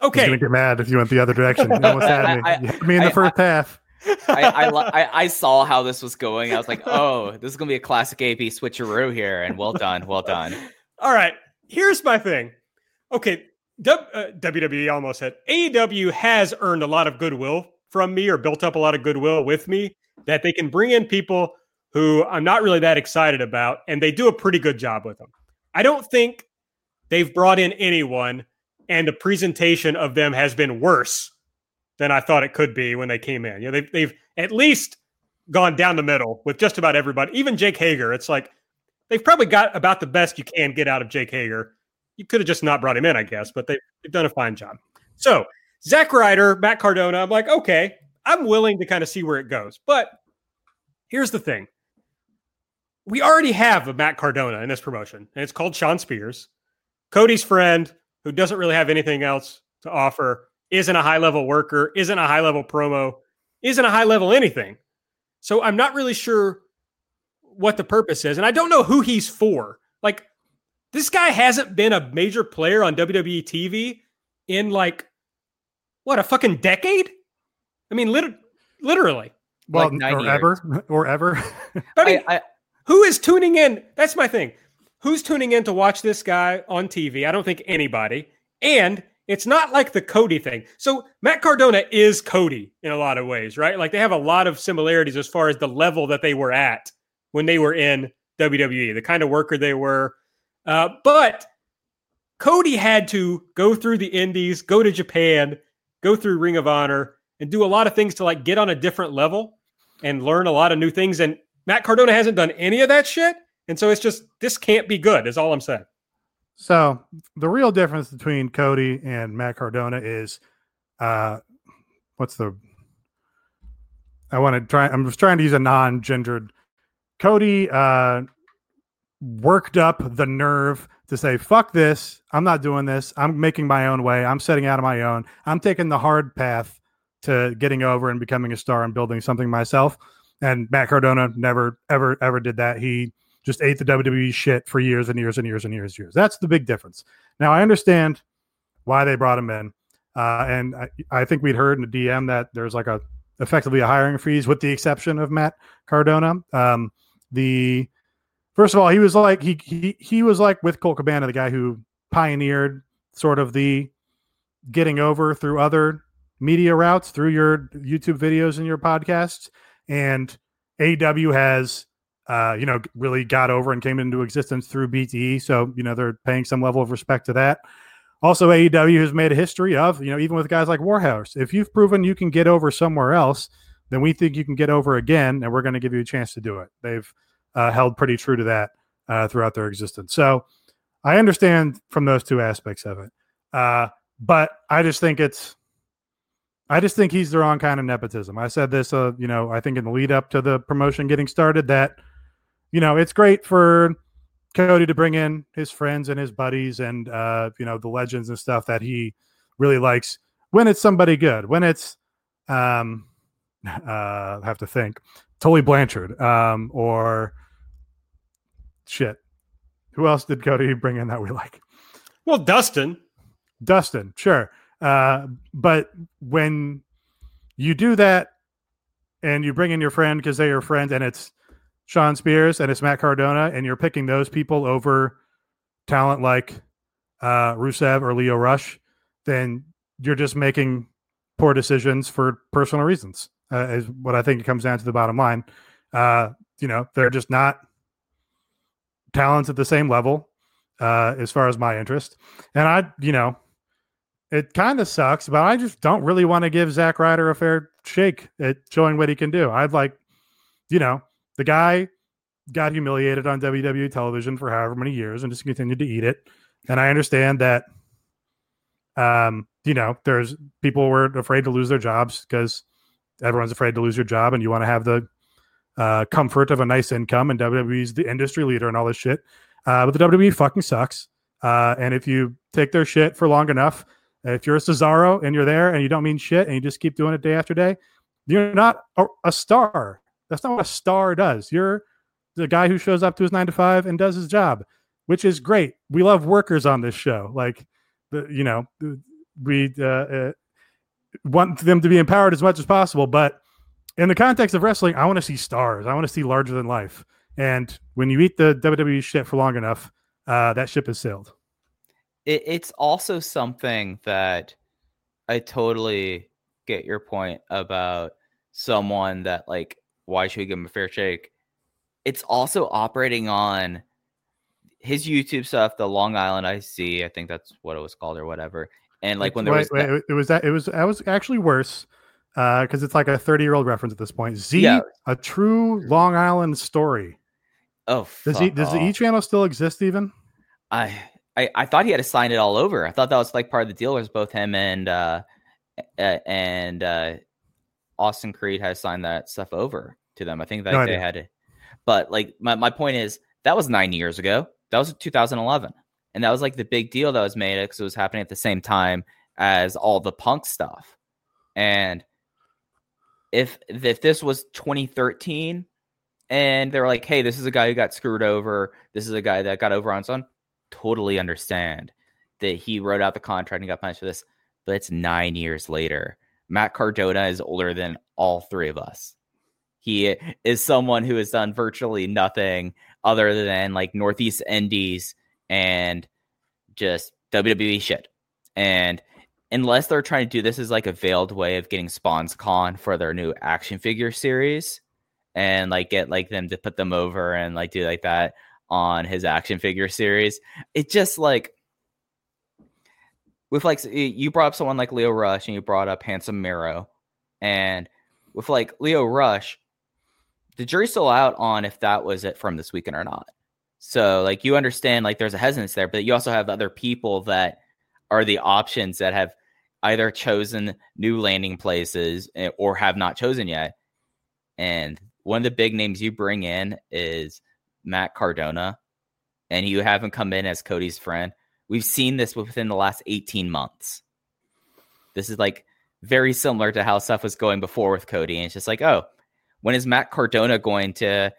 Okay. He's gonna get mad if you went the other direction. You almost had me. I, I, me in the I, first half. I, I, I saw how this was going. I was like, oh, this is gonna be a classic AB switcheroo here, and well done, well done. All right, here's my thing. Okay, w, uh, WWE almost said AEW has earned a lot of goodwill from me or built up a lot of goodwill with me that they can bring in people who I'm not really that excited about, and they do a pretty good job with them. I don't think they've brought in anyone, and the presentation of them has been worse than I thought it could be when they came in. You know, they've, they've at least gone down the middle with just about everybody, even Jake Hager. It's like they've probably got about the best you can get out of Jake Hager. You could have just not brought him in, I guess, but they've, they've done a fine job. So, Zack Ryder, Matt Cardona, I'm like, okay, I'm willing to kind of see where it goes. But here's the thing we already have a Matt Cardona in this promotion, and it's called Shawn Spears. Cody's friend, who doesn't really have anything else to offer, isn't a high level worker, isn't a high level promo, isn't a high level anything. So I'm not really sure what the purpose is. And I don't know who he's for. Like, this guy hasn't been a major player on WWE TV in like, what, a fucking decade? I mean, lit- literally. Well, Like 90 or ever, or ever. I mean, I, I, who is tuning in? That's my thing. Who's tuning in to watch this guy on TV? I don't think anybody. And it's not like the Cody thing. So Matt Cardona is Cody in a lot of ways, right? Like they have a lot of similarities as far as the level that they were at when they were in WWE, the kind of worker they were. Uh, but Cody had to go through the Indies, go to Japan, go through Ring of Honor, and do a lot of things to like get on a different level and learn a lot of new things. And Matt Cardona hasn't done any of that shit. And so it's just, this can't be good, is all I'm saying. So the real difference between Cody and Matt Cardona is, uh, what's the? I want to try. I'm just trying to use a non-gendered. Cody uh, worked up the nerve to say, "Fuck this! I'm not doing this. I'm making my own way. I'm setting out on my own. I'm taking the hard path to getting over and becoming a star and building something myself." And Matt Cardona never, ever, ever did that. He just ate the WWE shit for years and years and years and years and years. That's the big difference. Now I understand why they brought him in, uh, and I, I think we'd heard in the DM that there's like a effectively a hiring freeze, with the exception of Matt Cardona. Um, the first of all, he was like he he he was like with Colt Cabana, the guy who pioneered sort of the getting over through other media routes through your YouTube videos and your podcasts, and AW has uh, you know, really got over and came into existence through BTE. So, you know, they're paying some level of respect to that. Also, AEW has made a history of, you know, even with guys like Warhorse, if you've proven you can get over somewhere else, then we think you can get over again, and we're going to give you a chance to do it. They've uh, held pretty true to that uh, throughout their existence. So I understand from those two aspects of it. Uh, but I just think it's, I just think he's the wrong kind of nepotism. I said this, uh, you know, I think in the lead up to the promotion getting started that you know, it's great for Cody to bring in his friends and his buddies and uh, you know, the legends and stuff that he really likes when it's somebody good. When it's um uh have to think. Tully Blanchard, um, or shit. Who else did Cody bring in that we like? Well, Dustin. Dustin, sure. Uh, but when you do that and you bring in your friend because they're your friend and it's Shawn Spears and it's Matt Cardona, and you're picking those people over talent like uh, Rusev or Lio Rush, then you're just making poor decisions for personal reasons. Uh, is what I think it comes down to the bottom line. Uh, you know, they're just not talents at the same level uh, as far as my interest, and I, you know, it kind of sucks, but I just don't really want to give Zack Ryder a fair shake at showing what he can do. I'd like, you know, the guy got humiliated on WWE television for however many years and just continued to eat it. And I understand that, um, you know, there's people were afraid to lose their jobs because everyone's afraid to lose your job and you want to have the uh, comfort of a nice income. And WWE's the industry leader and all this shit. Uh, but the WWE fucking sucks. Uh, and if you take their shit for long enough, if you're a Cesaro and you're there and you don't mean shit and you just keep doing it day after day, you're not a, a star. That's not what a star does. You're the guy who shows up to his nine to five and does his job, which is great. We love workers on this show. Like, the, you know, we uh, uh, want them to be empowered as much as possible. But in the context of wrestling, I want to see stars. I want to see larger than life. And when you eat the WWE shit for long enough, uh, that ship has sailed. It, it's also something that I totally get your point about someone that like why should we give him a fair shake? It's also operating on his YouTube stuff, the Long Island IC, I think that's what it was called or whatever. And like when there was wait, that- it was that it was that was actually worse Uh, because it's like a 30 year old reference at this point. Z, Yeah. a true Long Island story. oh, Does he does the. E channel still exist even? I, I I thought he had to sign it all over. I thought that was like part of the deal was both him and uh uh, and uh Austin Creed has signed that stuff over to them. I think that No they idea. had to but like my, my point is that was nine years ago. That was 2011. And that was like the big deal that was made because it was happening at the same time as all the punk stuff. And if if this was 2013 and they're like, hey, this is a guy who got screwed over, this is a guy that got over on his own, totally understand that he wrote out the contract and got punished for this. But it's nine years later. Matt Cardona is older than all three of us. He is someone who has done virtually nothing other than like Northeast Indies and just WWE shit. And unless they're trying to do this as like a veiled way of getting Spawns Con for their new action figure series and like get like them to put them over and like do like that on his action figure series, it just like with like you brought up someone like Lio Rush and you brought up Handsome Miro and with like Lio Rush, the jury's still out on if that was it from this weekend or not. So like you understand like there's a hesitance there, but you also have other people that are the options that have either chosen new landing places eh, or have not chosen yet. And one of the big names you bring in is Matt Cardona, and you have him come in as Cody's friend. We've seen this within the last 18 months. This is like very similar to how stuff was going before with Cody. And it's just like, oh, when is Matt Cardona going to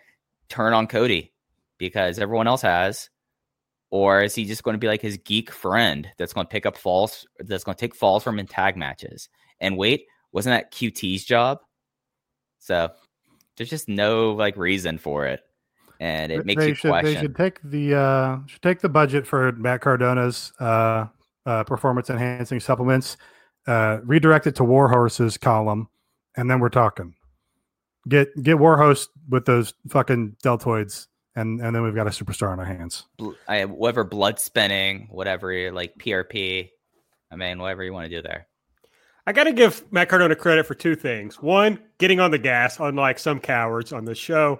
turn on Cody? Because everyone else has. Or is he just going to be like his geek friend that's going to pick up falls, that's going to take falls from in tag matches? And wait, wasn't that QT's job? So there's just no like reason for it. And it makes they you should question. they should take the uh should take the budget for Matt Cardona's uh, uh performance enhancing supplements, uh redirect it to Warhorse's column, and then we're talking. Get get Warhorse with those fucking deltoids, and and then we've got a superstar on our hands. I, whatever blood spinning, whatever like PRP. I mean, whatever you want to do there. I got to give Matt Cardona credit for two things. One, getting on the gas, unlike some cowards on this show.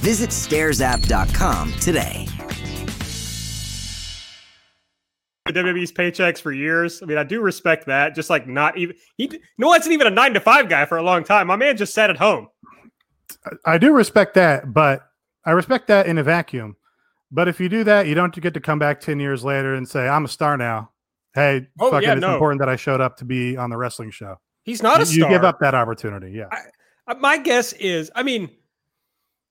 Visit stairsapp.com today. WWE's paychecks for years. I mean, I do respect that. Just like not even he no wasn't even a nine to five guy for a long time. My man just sat at home. I do respect that, but I respect that in a vacuum. But if you do that, you don't get to come back ten years later and say, "I'm a star now." Hey, Oh, fucking, yeah, it's no. important that I showed up to be on the wrestling show. He's not a star. you give up that opportunity, yeah. Uh, My guess is, I mean,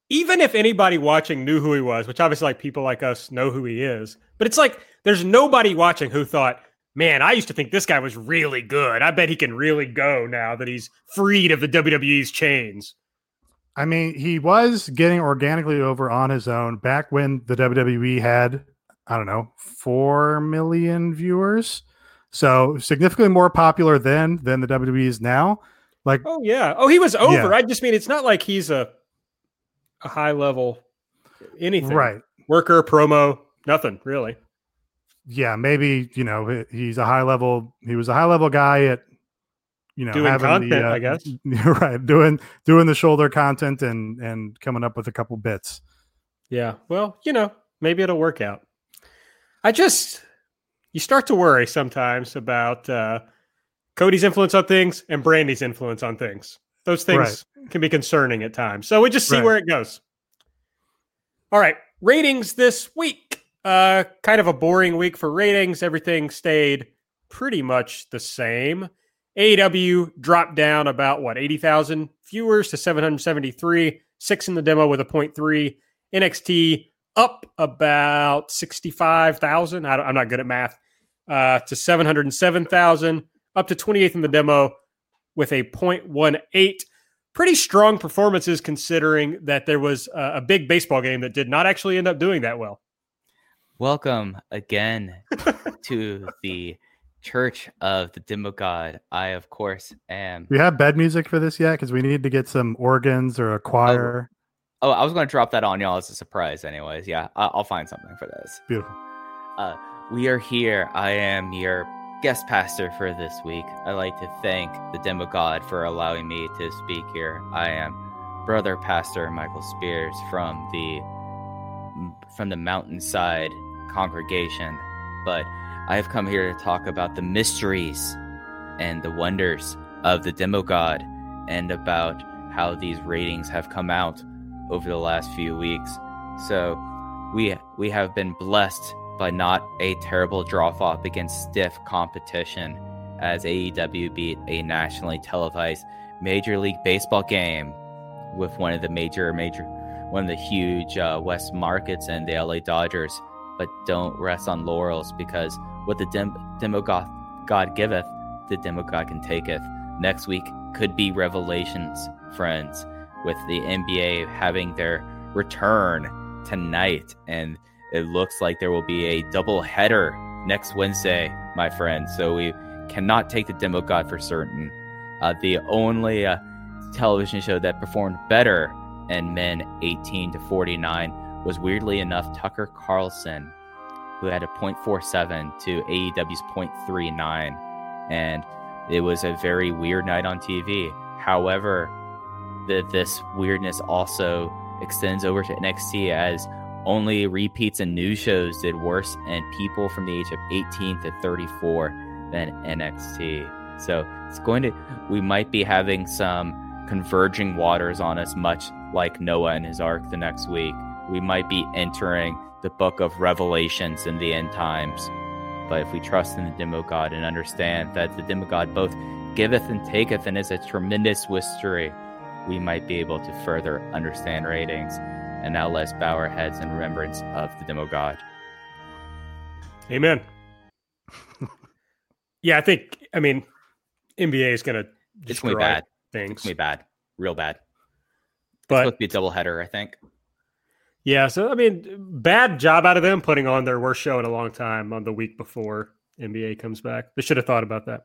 even if anybody watching knew who he was, which obviously like people like us know who he is, but it's like there's nobody watching who thought, man, I used to think this guy was really good. I bet he can really go now that he's freed of the WWE's chains. I mean, he was getting organically over on his own back when the WWE had, I don't know, four million viewers. So significantly more popular then than the WWE is now. Like, Oh yeah. Oh, he was over. Yeah. I just mean it's not like he's a a high level anything. right. Worker, promo, nothing really. Yeah, maybe, you know, he's a high level, he was a high level guy at, you know, Doing having content, the, uh, I guess. right. Doing, doing the shoulder content and, and coming up with a couple bits. Yeah. Well, you know, maybe it'll work out. I just you start to worry sometimes about uh Cody's influence on things and Brandi's influence on things. Those things can be concerning at times. So we just see Right. where it goes. All right, ratings this week. Uh, kind of a boring week for ratings. Everything stayed pretty much the same. AEW dropped down about what eighty thousand viewers to seven hundred seventy three. Six in the demo with a point three. NXT up about sixty five thousand. I'm not good at math. Uh, to seven hundred seven thousand. Up to twenty eighth in the demo with a 0.18. Pretty strong performances considering that there was a, a big baseball game that did not actually end up doing that well. Welcome again to the Church of the Demo God. I, of course, am. Do you have bed music for this yet? Because we need to get some organs or a choir. Oh, I was going to drop that on y'all as a surprise, anyways. Yeah, I- I'll find something for this. Beautiful. Uh, we are here. I am your guest pastor for this week. I'd like to thank the Demo God for allowing me to speak here. I am brother pastor Michael Spears from the from the mountainside congregation, but I have come here to talk about the mysteries and the wonders of the Demo God and about how these ratings have come out over the last few weeks. So we we have been blessed by not a terrible drop off against stiff competition as AEW beat a nationally televised Major League Baseball game with one of the major major one of the huge uh, West markets and the LA Dodgers, but don't rest on laurels because what the dem- demo god, giveth, the demo god can taketh. Next week could be revelations, friends, with the NBA having their return tonight, and it looks like there will be a double header next Wednesday, my friend. So we cannot take the demo god for certain. Uh, the only uh, television show that performed better in men 18 to 49 was weirdly enough Tucker Carlson, who had a 0.47 to AEW's 0.39. And it was a very weird night on TV. However, the, this weirdness also extends over to NXT as only repeats and news shows did worse and people from the age of 18 to 34 than NXT. So it's going to, we might be having some converging waters on us, much like Noah and his ark the next week. We might be entering the book of Revelations in the end times. But if we trust in the Demo God and understand that the Demo God both giveth and taketh and is a tremendous mystery, we might be able to further understand ratings. And now let's bow our heads in remembrance of the Demo God. Amen. yeah, I think, I mean, NBA is going to It's going to be bad. things. It's going to be bad. Real bad. It's But supposed to be a double header, I think. Yeah, so I mean, bad job out of them putting on their worst show in a long time on the week before NBA comes back. They should have thought about that.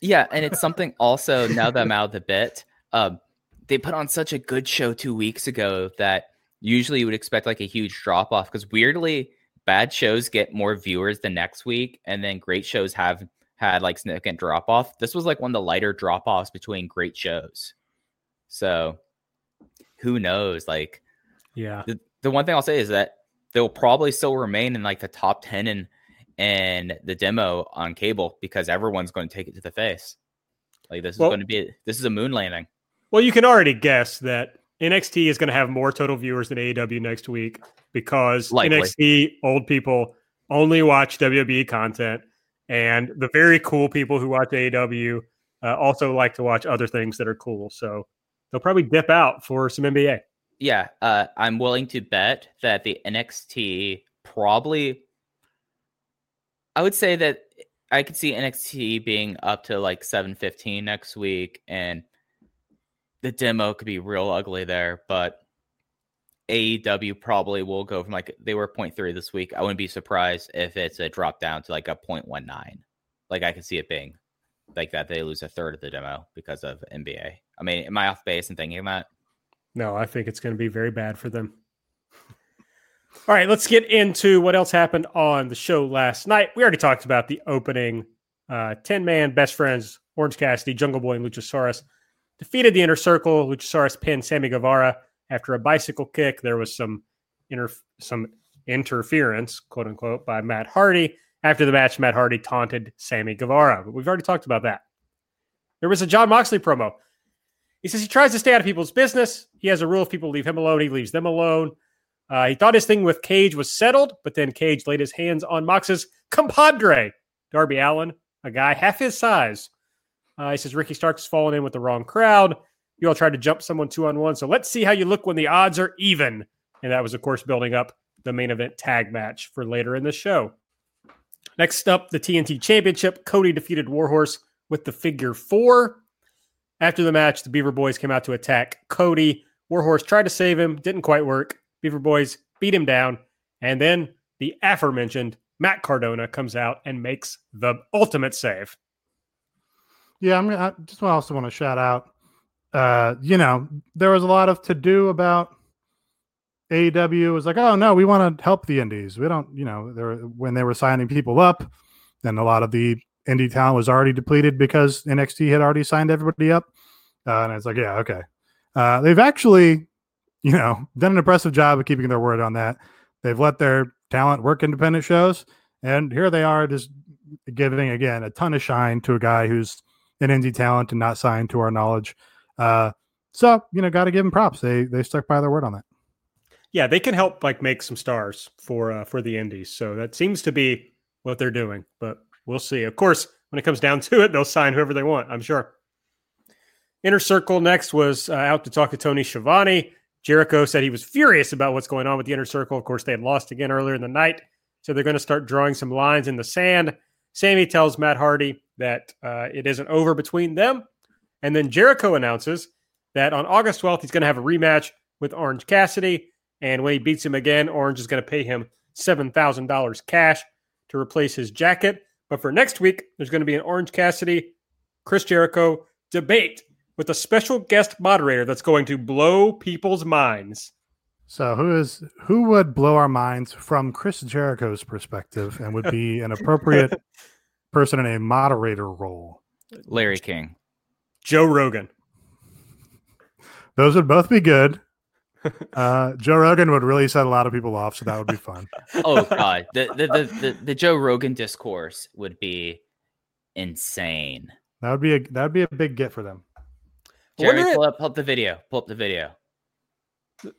Yeah, and it's something also now that I'm out of the bit, um, they put on such a good show two weeks ago that usually you would expect like a huge drop off because weirdly bad shows get more viewers the next week, and then great shows have had like significant drop off. This was like one of the lighter drop offs between great shows. So who knows? Like Yeah. the, the one thing I'll say is that they'll probably still remain in like the top 10 and and the demo on cable because everyone's going to take it to the face. Like this is going to be this is a moon landing. Well, you can already guess that NXT is going to have more total viewers than AEW next week because Likely. NXT old people only watch WWE content, and the very cool people who watch AEW uh, also like to watch other things that are cool. So they'll probably dip out for some NBA. Yeah, uh, I'm willing to bet that the NXT probably. I would say that I could see NXT being up to like 715 next week, and the demo could be real ugly there. But AEW probably will go from like they were 0.3 this week. I wouldn't be surprised if it's a drop down to like a 0.19. Like I could see it being like that. They lose a third of the demo because of NBA. I mean, am I off base and thinking that? No, I think it's going to be very bad for them. All right, let's get into what else happened on the show last night. We already talked about the opening uh, 10 man best friends, Orange Cassidy, Jungle Boy, and Luchasaurus defeated the inner circle. Luchasaurus pinned Sammy Guevara after a bicycle kick. There was some inter- some interference, quote unquote, by Matt Hardy. After the match, Matt Hardy taunted Sammy Guevara, but we've already talked about that. There was a Jon Moxley promo. He says he tries to stay out of people's business. He has a rule: if people leave him alone, he leaves them alone. Uh, he thought his thing with Cage was settled, but then Cage laid his hands on Mox's compadre, Darby Allin, a guy half his size. Uh, he says Ricky Starks fallen in with the wrong crowd. You all tried to jump someone two on one, so let's see how you look when the odds are even. And that was, of course, building up the main event tag match for later in the show. Next up, the TNT Championship. Cody defeated Warhorse with the figure four. After the match, the Beaver Boys came out to attack Cody. Warhorse tried to save him, didn't quite work. Beaver Boys beat him down. And then the aforementioned Matt Cardona comes out and makes the ultimate save. Yeah, I'm. I just also want to shout out. Uh, you know, there was a lot of to do about AEW. Was like, oh no, we want to help the indies. We don't, you know, there when they were signing people up, then a lot of the indie talent was already depleted because NXT had already signed everybody up. Uh, and it's like, yeah, okay. Uh, they've actually, you know, done an impressive job of keeping their word on that. They've let their talent work independent shows, and here they are, just giving again a ton of shine to a guy who's an indie talent and not signed to our knowledge. Uh, so you know, got to give them props. They they stuck by their word on that. Yeah, they can help like make some stars for uh, for the indies. So that seems to be what they're doing. But we'll see. Of course, when it comes down to it, they'll sign whoever they want. I'm sure. Inner Circle next was uh, out to talk to Tony Schiavone. Jericho said he was furious about what's going on with the Inner Circle. Of course, they had lost again earlier in the night, so they're going to start drawing some lines in the sand. Sammy tells Matt Hardy that uh, it isn't over between them. And then Jericho announces that on August 12th, he's going to have a rematch with Orange Cassidy. And when he beats him again, Orange is going to pay him $7,000 cash to replace his jacket. But for next week, there's going to be an Orange Cassidy, Chris Jericho debate with a special guest moderator that's going to blow people's minds. So who is who would blow our minds from Chris Jericho's perspective and would be an appropriate person in a moderator role? Larry King. Joe Rogan. Those would both be good. Uh, Joe Rogan would really set a lot of people off, so that would be fun. Oh god, the the, the the the Joe Rogan discourse would be insane. That would be a that would be a big get for them. Jeremy, pull up, pull up the video. Pull up the video.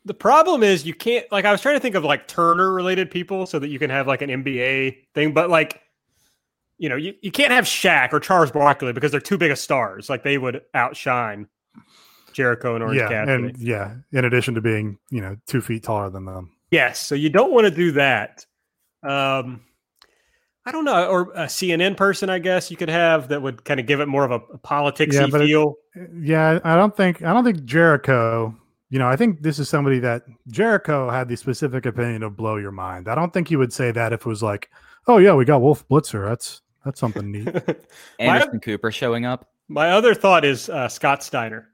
The problem is you can't like I was trying to think of like Turner related people so that you can have like an NBA thing, but like you know, you, you can't have Shaq or Charles Barkley because they're too big of stars. Like they would outshine Jericho and Orange yeah, Cassidy. and yeah, in addition to being you know two feet taller than them. Yes, so you don't want to do that. Um, I don't know, or a CNN person, I guess you could have that would kind of give it more of a, a politics Yeah, but it- feel. Yeah, I don't think I don't think Jericho. You know, I think this is somebody that Jericho had the specific opinion of blow your mind. I don't think he would say that if it was like, oh yeah, we got Wolf Blitzer. That's that's something neat. Anderson Cooper showing up. My other thought is uh, Scott Steiner.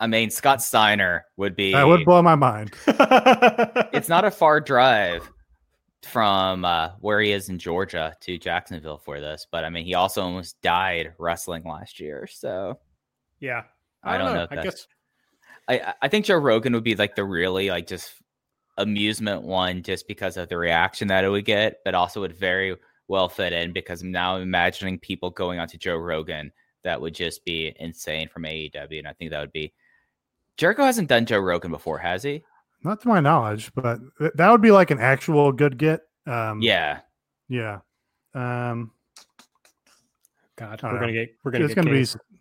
I mean, Scott Steiner would be. that would blow my mind. it's not a far drive from uh, where he is in Georgia to Jacksonville for this, but I mean, he also almost died wrestling last year. So yeah, I don't know if I that's- guess I I- I think Joe Rogan would be like the really like just amusement one, just because of the reaction that it would get, but also would very well fit in because I'm now imagining people going onto Joe Rogan that would just be insane from AEW, and I think that would be. Jericho hasn't done Joe Rogan before, has he? Not to my knowledge, but th- that would be like an actual good get. Um, Yeah. yeah. Um, God, we're don't gonna get we're gonna get. it's going to be.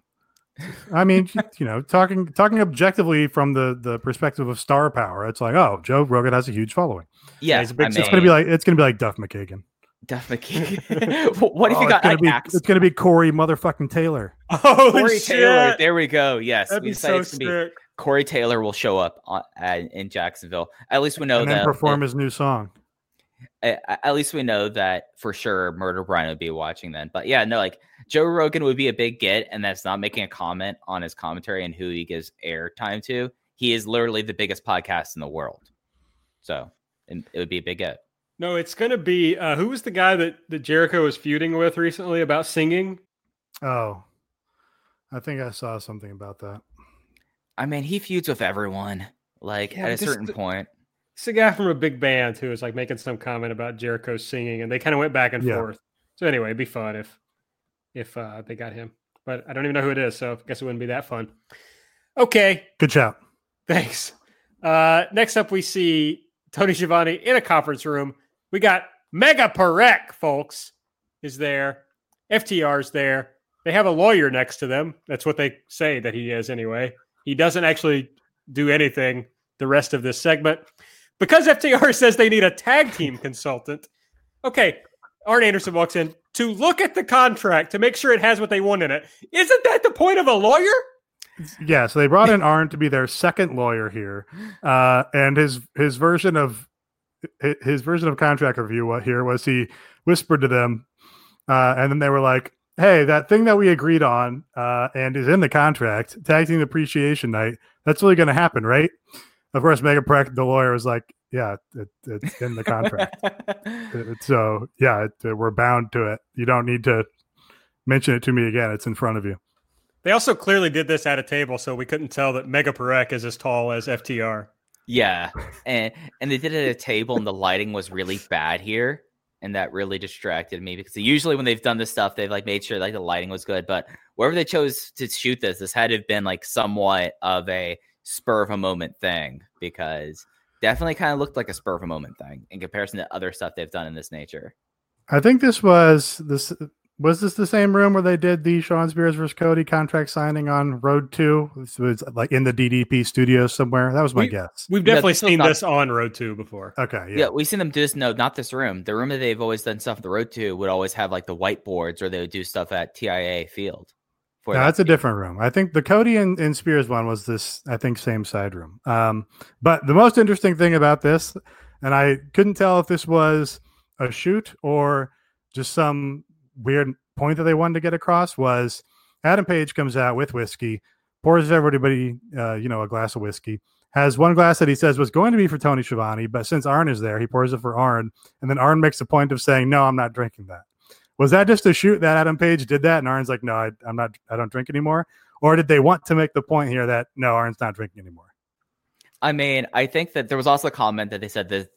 I mean, you know, talking talking objectively from the the perspective of star power, it's like, oh, Joe Rogan has a huge following. Yeah, he's big- I it's It's going to be like it's going to be like Duff McKagan. definitely. what if Oh, you got it's gonna be it's going to be Corey motherfucking Taylor. Oh, Corey shit! Taylor? There we go. Yes, That'd we be decided so it's gonna be. Corey Taylor will show up on, uh, in Jacksonville. At least we know and then that. perform his new song. At, at least we know that for sure. Murder Brian would be watching then. But yeah, no, like Joe Rogan would be a big get, and that's not making a comment on his commentary and who he gives airtime to. He is literally the biggest podcast in the world, so it would be a big get. No, it's gonna be uh, who was the guy that that Jericho was feuding with recently about singing? Oh, I think I saw something about that. I mean, he feuds with everyone. Like Yeah, at a certain the- point, It's a guy from a big band who was like making some comment about Jericho singing, and they kind of went back and Yeah. forth. So anyway, it'd be fun if if uh, they got him, but I don't even know who it is, so I guess it wouldn't be that fun. Okay, Good job. thanks. Uh, next up, we see Tony Schiavone in a conference room. We got Mega Perek, folks, is there. FTR's there. They have a lawyer next to them. That's what they say that he is, anyway. He doesn't actually do anything the rest of this segment because FTR says they need a tag team consultant. Okay, Arn Anderson walks in to look at the contract to make sure it has what they want in it. Isn't that the point of a lawyer? Yeah, so they brought in Arn to be their second lawyer here, uh, and his his version of his version of contract review here was he whispered to them, uh, and then they were like, "Hey, that thing that we agreed on uh, and is in the contract, tag team appreciation night, that's really going to happen, right?" Of course, Megha Parekh, the lawyer, was like, "Yeah, it, it's in the contract, uh, so yeah, it, uh, we're bound to it. You don't need to mention it to me again. It's in front of you." They also clearly did this at a table, so we couldn't tell that Megha Parekh is as tall as FTR. Yeah, and and they did it at a table, and the lighting was really bad here, and that really distracted me because usually when they've done this stuff, they've like made sure like the lighting was good. But wherever they chose to shoot this, this had to have been like somewhat of a spur of a moment thing because definitely kind of looked like a spur of a moment thing in comparison to other stuff they've done in this nature. I think this was this was this the same room where they did the Shawn Spears versus Cody contract signing on Road Two. This was like in the DDP studio somewhere. That was my We- guess. We've Yeah, definitely this seen not- this on Road 2 before. Okay, Yeah. yeah, we've seen them do this. No, not this room. The room that they've always done stuff on the road to would always have like the whiteboards, or they would do stuff at TIAA Field. No, that that's a different room. I think the Cody and, and Spears one was this. I think same side room. Um, but the most interesting thing about this, and I couldn't tell if this was a shoot or just some weird point that they wanted to get across, was Adam Page comes out with whiskey, pours everybody, uh, you know, a glass of whiskey. Has one glass that he says was going to be for Tony Schiavone, but since Arn is there, he pours it for Arn, and then Arn makes a point of saying, "No, I'm not drinking that." Was that just a shoot that Adam Page did that, and Arn's like, "No, I, I'm not. I don't drink anymore," or did they want to make the point here that no, Arn's not drinking anymore? I mean, I think that there was also a comment that they said that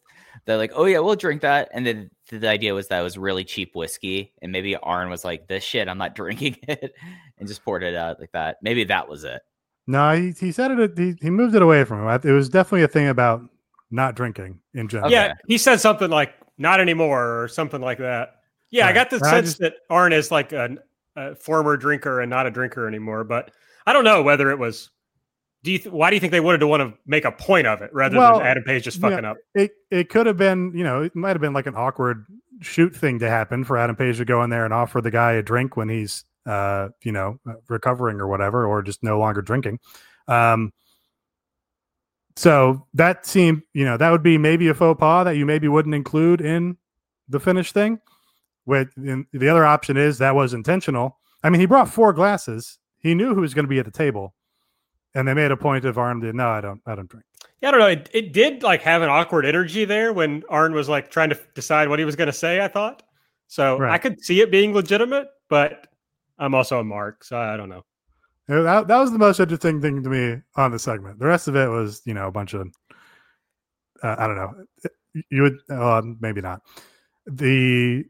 they're like, "Oh yeah, we'll drink that," and then the idea was that it was really cheap whiskey, and maybe Arn was like, "This shit, I'm not drinking it," and just poured it out like that. Maybe that was it. No, he, he said it. He, he moved it away from him. It was definitely a thing about not drinking in general. Okay. Yeah, he said something like "not anymore" or something like that. Yeah, I got the sense just- that Arn is like a, a former drinker and not a drinker anymore. But I don't know whether it was. Do you? Th- why do you think they wanted to want to make a point of it rather Well, than Adam Page just yeah, fucking up? It it could have been, you know, it might have been like an awkward shoot thing to happen for Adam Page to go in there and offer the guy a drink when he's, uh, you know, recovering or whatever, or just no longer drinking. Um, so that seemed, you know, that would be maybe a faux pas that you maybe wouldn't include in the finish thing. With the other option is that was intentional. I mean, he brought four glasses. He knew who was going to be at the table, and they made a point of Arn to no, I don't, I don't drink. Yeah, I don't know. It, it did like have an awkward energy there when Arn was like trying to decide what he was going to say. I thought so. I could see it being legitimate, but I'm also a mark, so I don't know. That, that was the most interesting thing to me on the segment. The rest of it was, you know, a bunch of, uh, I don't know. You would, uh, maybe not. The,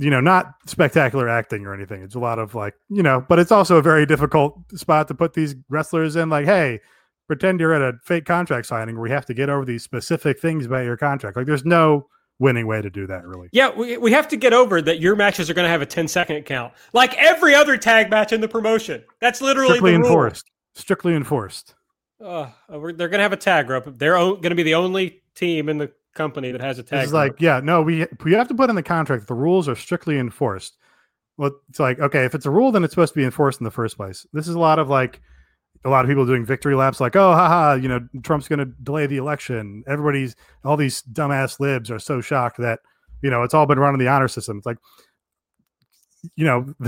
you know, not spectacular acting or anything. It's a lot of like, you know, but it's also a very difficult spot to put these wrestlers in. Like, hey, pretend you're at a fake contract signing where we have to get over these specific things about your contract. Like, there's no winning way to do that, really. Yeah, we, we have to get over that your matches are going to have a 10 second count, like every other tag match in the promotion. That's literally Strictly enforced. Strictly enforced. Uh, they're going to have a tag rope. They're going to be the only team in the company that has a tag It's like, yeah, no, we we have to put in the contract the rules are strictly enforced. Well, it's like, okay, if it's a rule, then it's supposed to be enforced in the first place. This is a lot of like a lot of people doing victory laps, like, oh, haha, you know, Trump's going to delay the election. Everybody's all these dumbass libs are so shocked that you know it's all been run on the honor system. It's like, you know,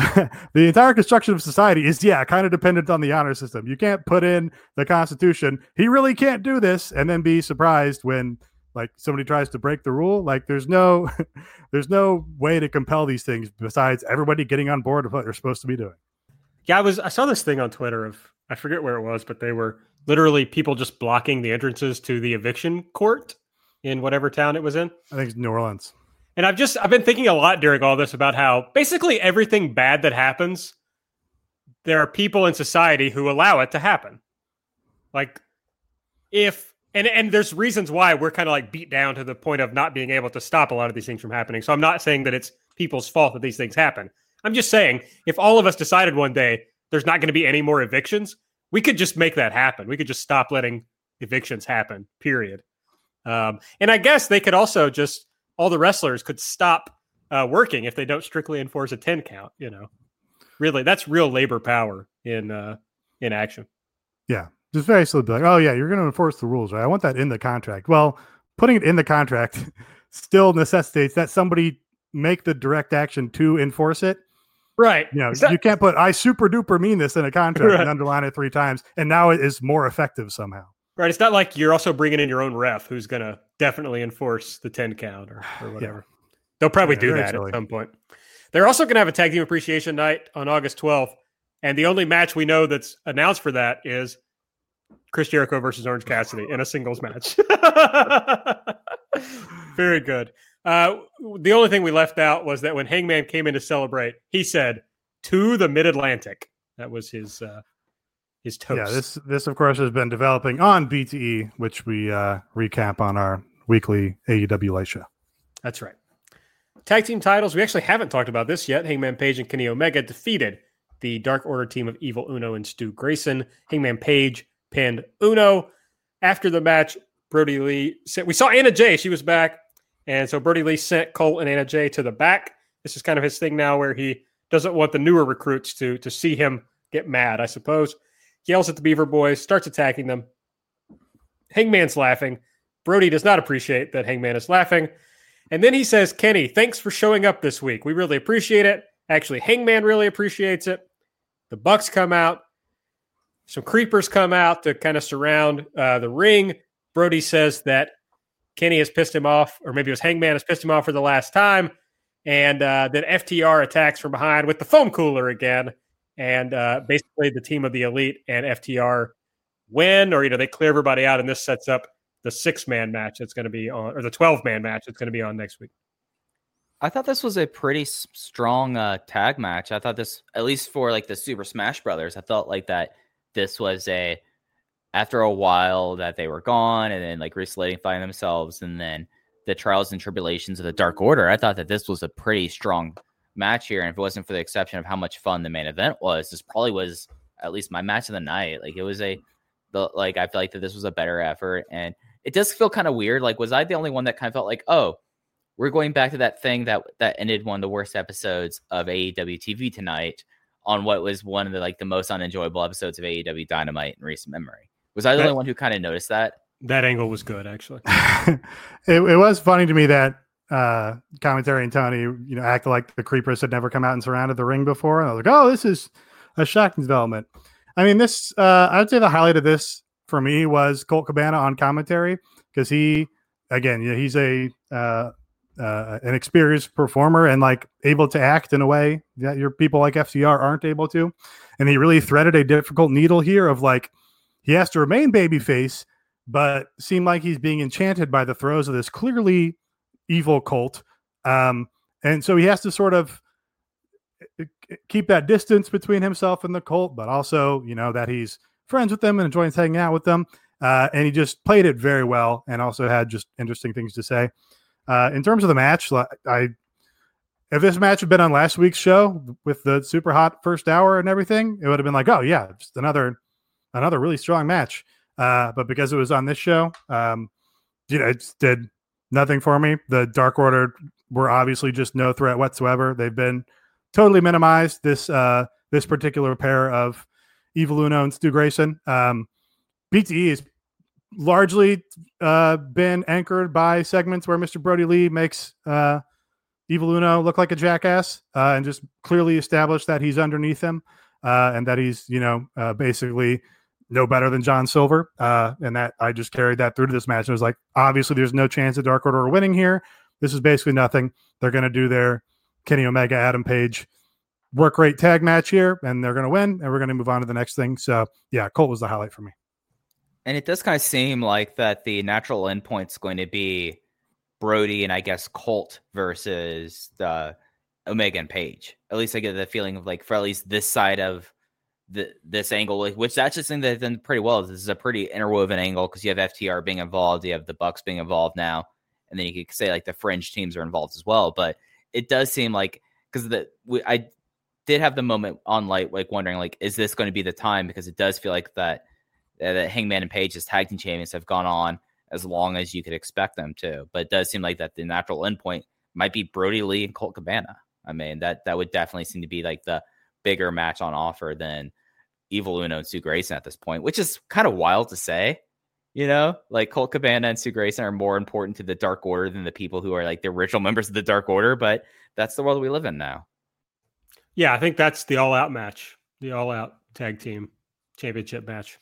the entire construction of society is yeah, kind of dependent on the honor system. You can't put in the Constitution. He really can't do this, and then be surprised when like somebody tries to break the rule like there's no there's no way to compel these things besides everybody getting on board with what they're supposed to be doing yeah, I was I saw this thing on Twitter of I forget where it was, but they were literally people just blocking the entrances to the eviction court in whatever town it was in. i think it's new orleans And I've just I've been thinking a lot during all this about how basically everything bad that happens, there are people in society who allow it to happen. Like if and and there's reasons why we're kind of like beat down to the point of not being able to stop a lot of these things from happening. So I'm not saying that it's people's fault that these things happen. I'm just saying if all of us decided one day there's not going to be any more evictions, we could just make that happen. We could just stop letting evictions happen. Period. Um, and I guess they could also just all the wrestlers could stop uh, working if they don't strictly enforce a ten count. You know, really, that's real labor power in uh, in action. Yeah, just very simply like, oh yeah, you're going to enforce the rules, right? I want that in the contract. Well, putting it in the contract still necessitates that somebody make the direct action to enforce it. Right. You know, that- you can't put I super duper mean this in a contract Right. and underline it three times, and now it is more effective somehow. Right. It's not like you're also bringing in your own ref who's going to definitely enforce the 10 count or, or whatever. They'll probably Yeah, do that silly. at some point. They're also going to have a tag team appreciation night on August 12th. And the only match we know that's announced for that is Chris Jericho versus Orange Cassidy in a singles match. Very good. Uh, the only thing we left out was that when Hangman came in to celebrate, he said, to the mid Atlantic. That was his uh, his toast. Yeah, this this of course has been developing on BTE, which we uh, recap on our weekly AEW light show. That's right. Tag team titles. We actually haven't talked about this yet. Hangman Page and Kenny Omega defeated the Dark Order team of Evil Uno and Stu Grayson. Hangman Page pinned Uno. After the match, Brodie Lee said, We saw Anna Jay. She was back. And so Brodie Lee sent Colt and Anna Jay to the back. This is kind of his thing now where he doesn't want the newer recruits to, to see him get mad, I suppose. Yells at the Beaver Boys, starts attacking them. Hangman's laughing. Brodie does not appreciate that Hangman is laughing. And then he says, Kenny, thanks for showing up this week. We really appreciate it. Actually, Hangman really appreciates it. The Bucks come out. Some creepers come out to kind of surround uh, the ring. Brodie says that Kenny has pissed him off, or maybe it was Hangman has pissed him off for the last time. And uh, then FTR attacks from behind with the foam cooler again. And uh, basically, the team of the Elite and FTR win, or, you know, they clear everybody out. And this sets up the six man match that's going to be on, or the 12 man match that's going to be on next week. I thought this was a pretty strong uh, tag match. I thought this, at least for like the Super Smash Brothers, I felt like that this was a after a while that they were gone and then like re-solidifying themselves and then the trials and tribulations of the Dark Order. I thought that this was a pretty strong match here, and if it wasn't for the exception of how much fun the main event was, this probably was at least my match of the night. Like it was a the like I feel like that this was a better effort, and it does feel kind of weird. Like was I the only one that kind of felt like oh we're going back to that thing that that ended one of the worst episodes of AEW TV tonight on what was one of the like the most unenjoyable episodes of AEW Dynamite in recent memory. Was I the That- only one who kind of noticed that? That angle was good, actually. it, it was funny to me that uh, commentary and Tony, you know, acted like the creepers had never come out and surrounded the ring before. And I was like, oh, this is a shocking development. I mean, this, uh, I would say the highlight of this for me was Colt Cabana on commentary because he, again, you know, he's a, uh, uh, an experienced performer and like able to act in a way that your people like FTR aren't able to. And he really threaded a difficult needle here of like, he has to remain babyface, but seemed like he's being enchanted by the throes of this clearly evil cult. Um, and so he has to sort of uh, keep that distance between himself and the cult, but also, you know, that he's friends with them and enjoys hanging out with them. Uh, and he just played it very well and also had just interesting things to say. Uh, in terms of the match, I if this match had been on last week's show with the super hot first hour and everything, it would have been like, oh yeah, just another another really strong match. Uh, but because it was on this show, um, you know, it did nothing for me. The Dark Order were obviously just no threat whatsoever. They've been totally minimized. This uh, this particular pair of Evil Uno and Stu Grayson. Um, BTE has largely uh, been anchored by segments where Mr. Brodie Lee makes uh, Evil Uno look like a jackass uh, and just clearly established that he's underneath him uh, and that he's, you know, uh, basically no better than John Silver. Uh, and that I just carried that through to this match. And it was like, obviously, there's no chance of Dark Order are winning here. This is basically nothing. They're going to do their Kenny Omega, Adam Page work rate tag match here, and they're going to win. And we're going to move on to the next thing. So, yeah, Colt was the highlight for me. And it does kind of seem like that the natural endpoint's going to be Brodie and I guess Colt versus the Omega and Page. At least I get the feeling of like for at least this side of the, this angle, like, which that's just thing that done pretty well. This is a pretty interwoven angle because you have FTR being involved, you have the Bucks being involved now, and then you could say like the fringe teams are involved as well. But it does seem like because the we, I did have the moment on light, like wondering like, is this going to be the time? Because it does feel like that Uh, that Hangman and Page as tag team champions have gone on as long as you could expect them to. But it does seem like that the natural endpoint might be Brodie Lee and Colt Cabana. I mean, that that would definitely seem to be like the bigger match on offer than Evil Uno and Stu Grayson at this point, which is kind of wild to say. You know, like Colt Cabana and Stu Grayson are more important to the Dark Order than the people who are like the original members of the Dark Order, but that's the world we live in now. Yeah, I think that's the all out match, the all out tag team championship match.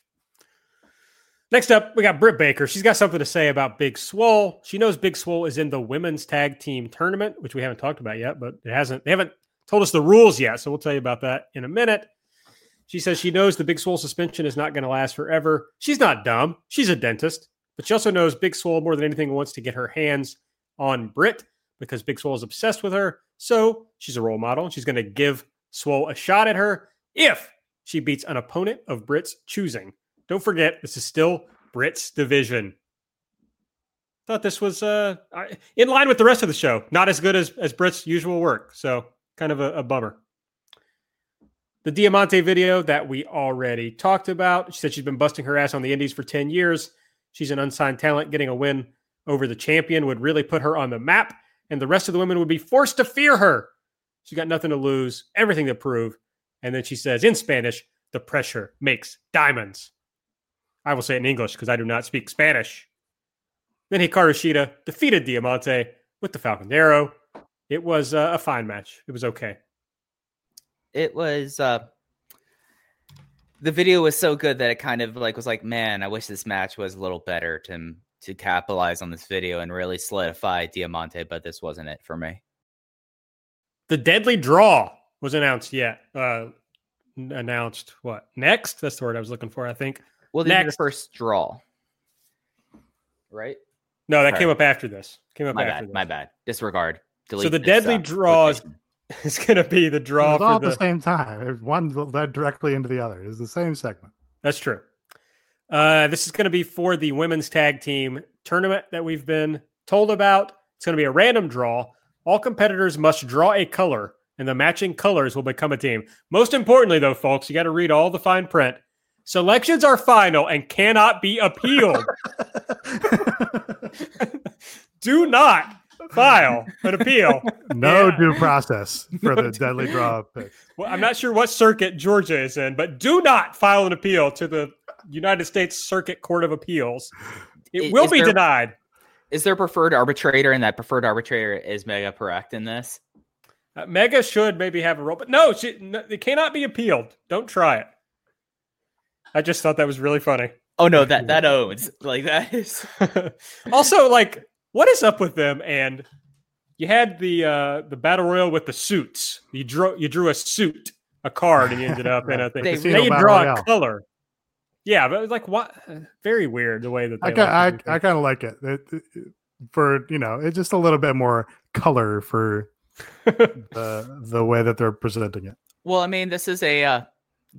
Next up, we got Britt Baker. She's got something to say about Big Swole. She knows Big Swole is in the women's tag team tournament, which we haven't talked about yet, but it hasn't they haven't told us the rules yet, so we'll tell you about that in a minute. She says she knows the Big Swole suspension is not going to last forever. She's not dumb. She's a dentist, but she also knows Big Swole more than anything wants to get her hands on Britt because Big Swole is obsessed with her. So she's a role model. She's going to give Swole a shot at her if she beats an opponent of Britt's choosing. Don't forget, this is still Britt's division. Thought this was uh, in line with the rest of the show. Not as good as, as Britt's usual work. So kind of a, a bummer the Diamante video that we already talked about. She said she's been busting her ass on the Indies for 10 years. She's an unsigned talent. Getting a win over the champion would really put her on the map, and the rest of the women would be forced to fear her. She's got nothing to lose, everything to prove. And then she says in Spanish, the pressure makes diamonds. I will say it in English because I do not speak Spanish. Then Hikaru Shida defeated Diamante with the Falcon Arrow. It was uh, a fine match. It was okay it was uh the video was so good that it kind of like was like, man, I wish this match was a little better to to capitalize on this video and really solidify Diamante, but this wasn't it for me. The deadly draw was announced yet. Uh announced what? Next? That's the word I was looking for, I think. Well, next the first draw. Right? No, that came up after this. Came up my after bad, this. My bad. Disregard. Delete so the deadly uh, draws is going to be the draw all at the... the same time. One led directly into the other. It's the same segment. That's true. Uh, this is going to be for the women's tag team tournament that we've been told about. It's going to be a random draw. All competitors must draw a color, and the matching colors will become a team. Most importantly, though, folks, you got to read all the fine print. Selections are final and cannot be appealed. Do not file an appeal. No yeah. due process for no the deadly draw pick. Well, I'm not sure what circuit Georgia is in, but do not file an appeal to the United States Circuit Court of Appeals. It is, will be there, denied. Is there a preferred arbitrator, and that preferred arbitrator is Megha Parekh in this? Uh, Megha should maybe have a role, but no, she, no, it cannot be appealed. Don't try it. I just thought that was really funny. Oh no, that that owns like that is. also, like what is up with them? And you had the uh the battle royal with the suits. You drew you drew a suit, a card, and you ended up in a thing. They, they draw royale. a color. Yeah, but like what? Very weird the way that I like I, I kind of like it. It, it. For you know, it's just a little bit more color for the the way that they're presenting it. Well, I mean, this is a uh,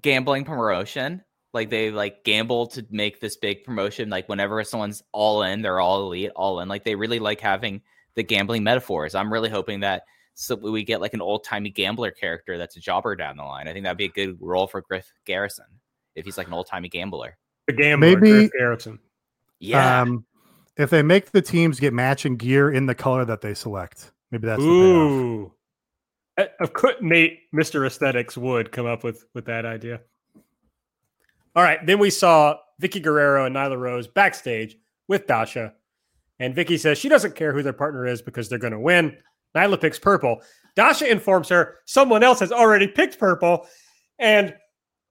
gambling promotion. Like they like gamble to make this big promotion. Like whenever someone's all in, they're all elite, all in. Like they really like having the gambling metaphors. I'm really hoping that so we get like an old timey gambler character that's a jobber down the line. I think that'd be a good role for Griff Garrison if he's like an old timey gambler. The gambler, maybe Griff Garrison. Yeah. Um, if they make the teams get matching gear in the color that they select, maybe that's ooh. Of course, Nate, Mister Aesthetics, would come up with with that idea. All right. Then we saw Vickie Guerrero and Nyla Rose backstage with Dasha. And Vicky says she doesn't care who their partner is because they're going to win. Nyla picks purple. Dasha informs her someone else has already picked purple. And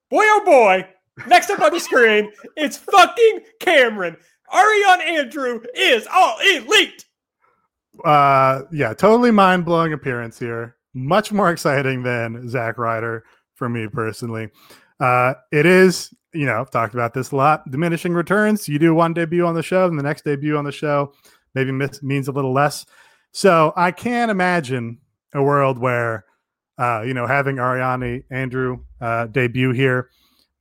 boy, oh boy, next up on the screen, it's fucking Cameron. Ariane Andrew is all elite. Uh, yeah, totally mind blowing appearance here. Much more exciting than Zack Ryder for me personally. Uh, it is you know, I've talked about this a lot. Diminishing returns. You do one debut on the show, and the next debut on the show maybe miss, means a little less. So I can't imagine a world where, uh, you know, having Ariane Andrew uh, debut here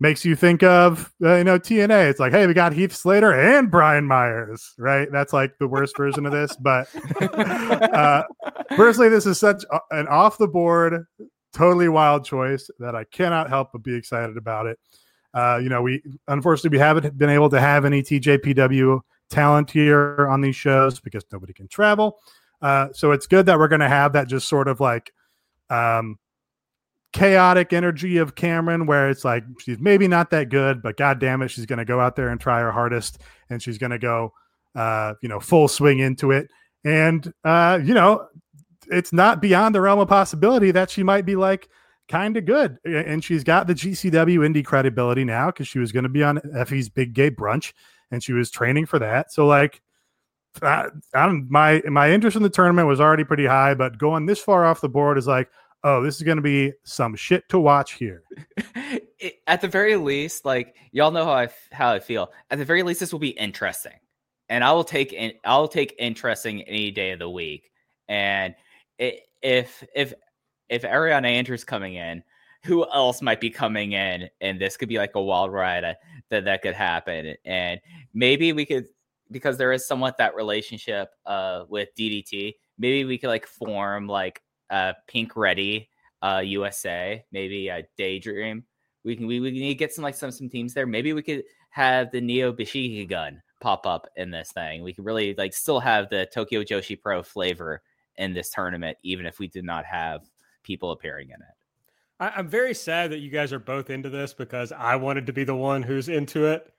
makes you think of uh, you know TNA. It's like, hey, we got Heath Slater and Brian Myers, right? That's like the worst version of this. But uh, personally, this is such an off the board, totally wild choice that I cannot help but be excited about it. Uh, you know, we unfortunately we haven't been able to have any TJPW talent here on these shows because nobody can travel. Uh, so it's good that we're going to have that just sort of like um, chaotic energy of Cameron, where it's like she's maybe not that good, but god damn it, she's going to go out there and try her hardest, and she's going to go, uh, you know, full swing into it. And uh, you know, it's not beyond the realm of possibility that she might be like kind of good, and she's got the GCW indie credibility now because she was going to be on Effy's Big Gay Brunch, and she was training for that. So like. I, I'm, my my interest in the tournament was already pretty high, but going this far off the board is like, oh, this is going to be some shit to watch here. At the very least, like y'all know how I how I feel. At the very least, this will be interesting, and I will take in, I'll take interesting any day of the week. And if if if Ariana Andrews coming in, who else might be coming in? And this could be like a wild ride uh, that that could happen. And maybe we could because there is somewhat that relationship uh with DDT. Maybe we could like form like uh Pink Ready uh USA, maybe a Daydream. We can we, we need to get some like some some teams there. Maybe we could have the Neo Biishiki gun pop up in this thing. We could really like still have the Tokyo Joshi Pro flavor in this tournament, even if we did not have people appearing in it. I, I'm very sad that you guys are both into this because I wanted to be the one who's into it.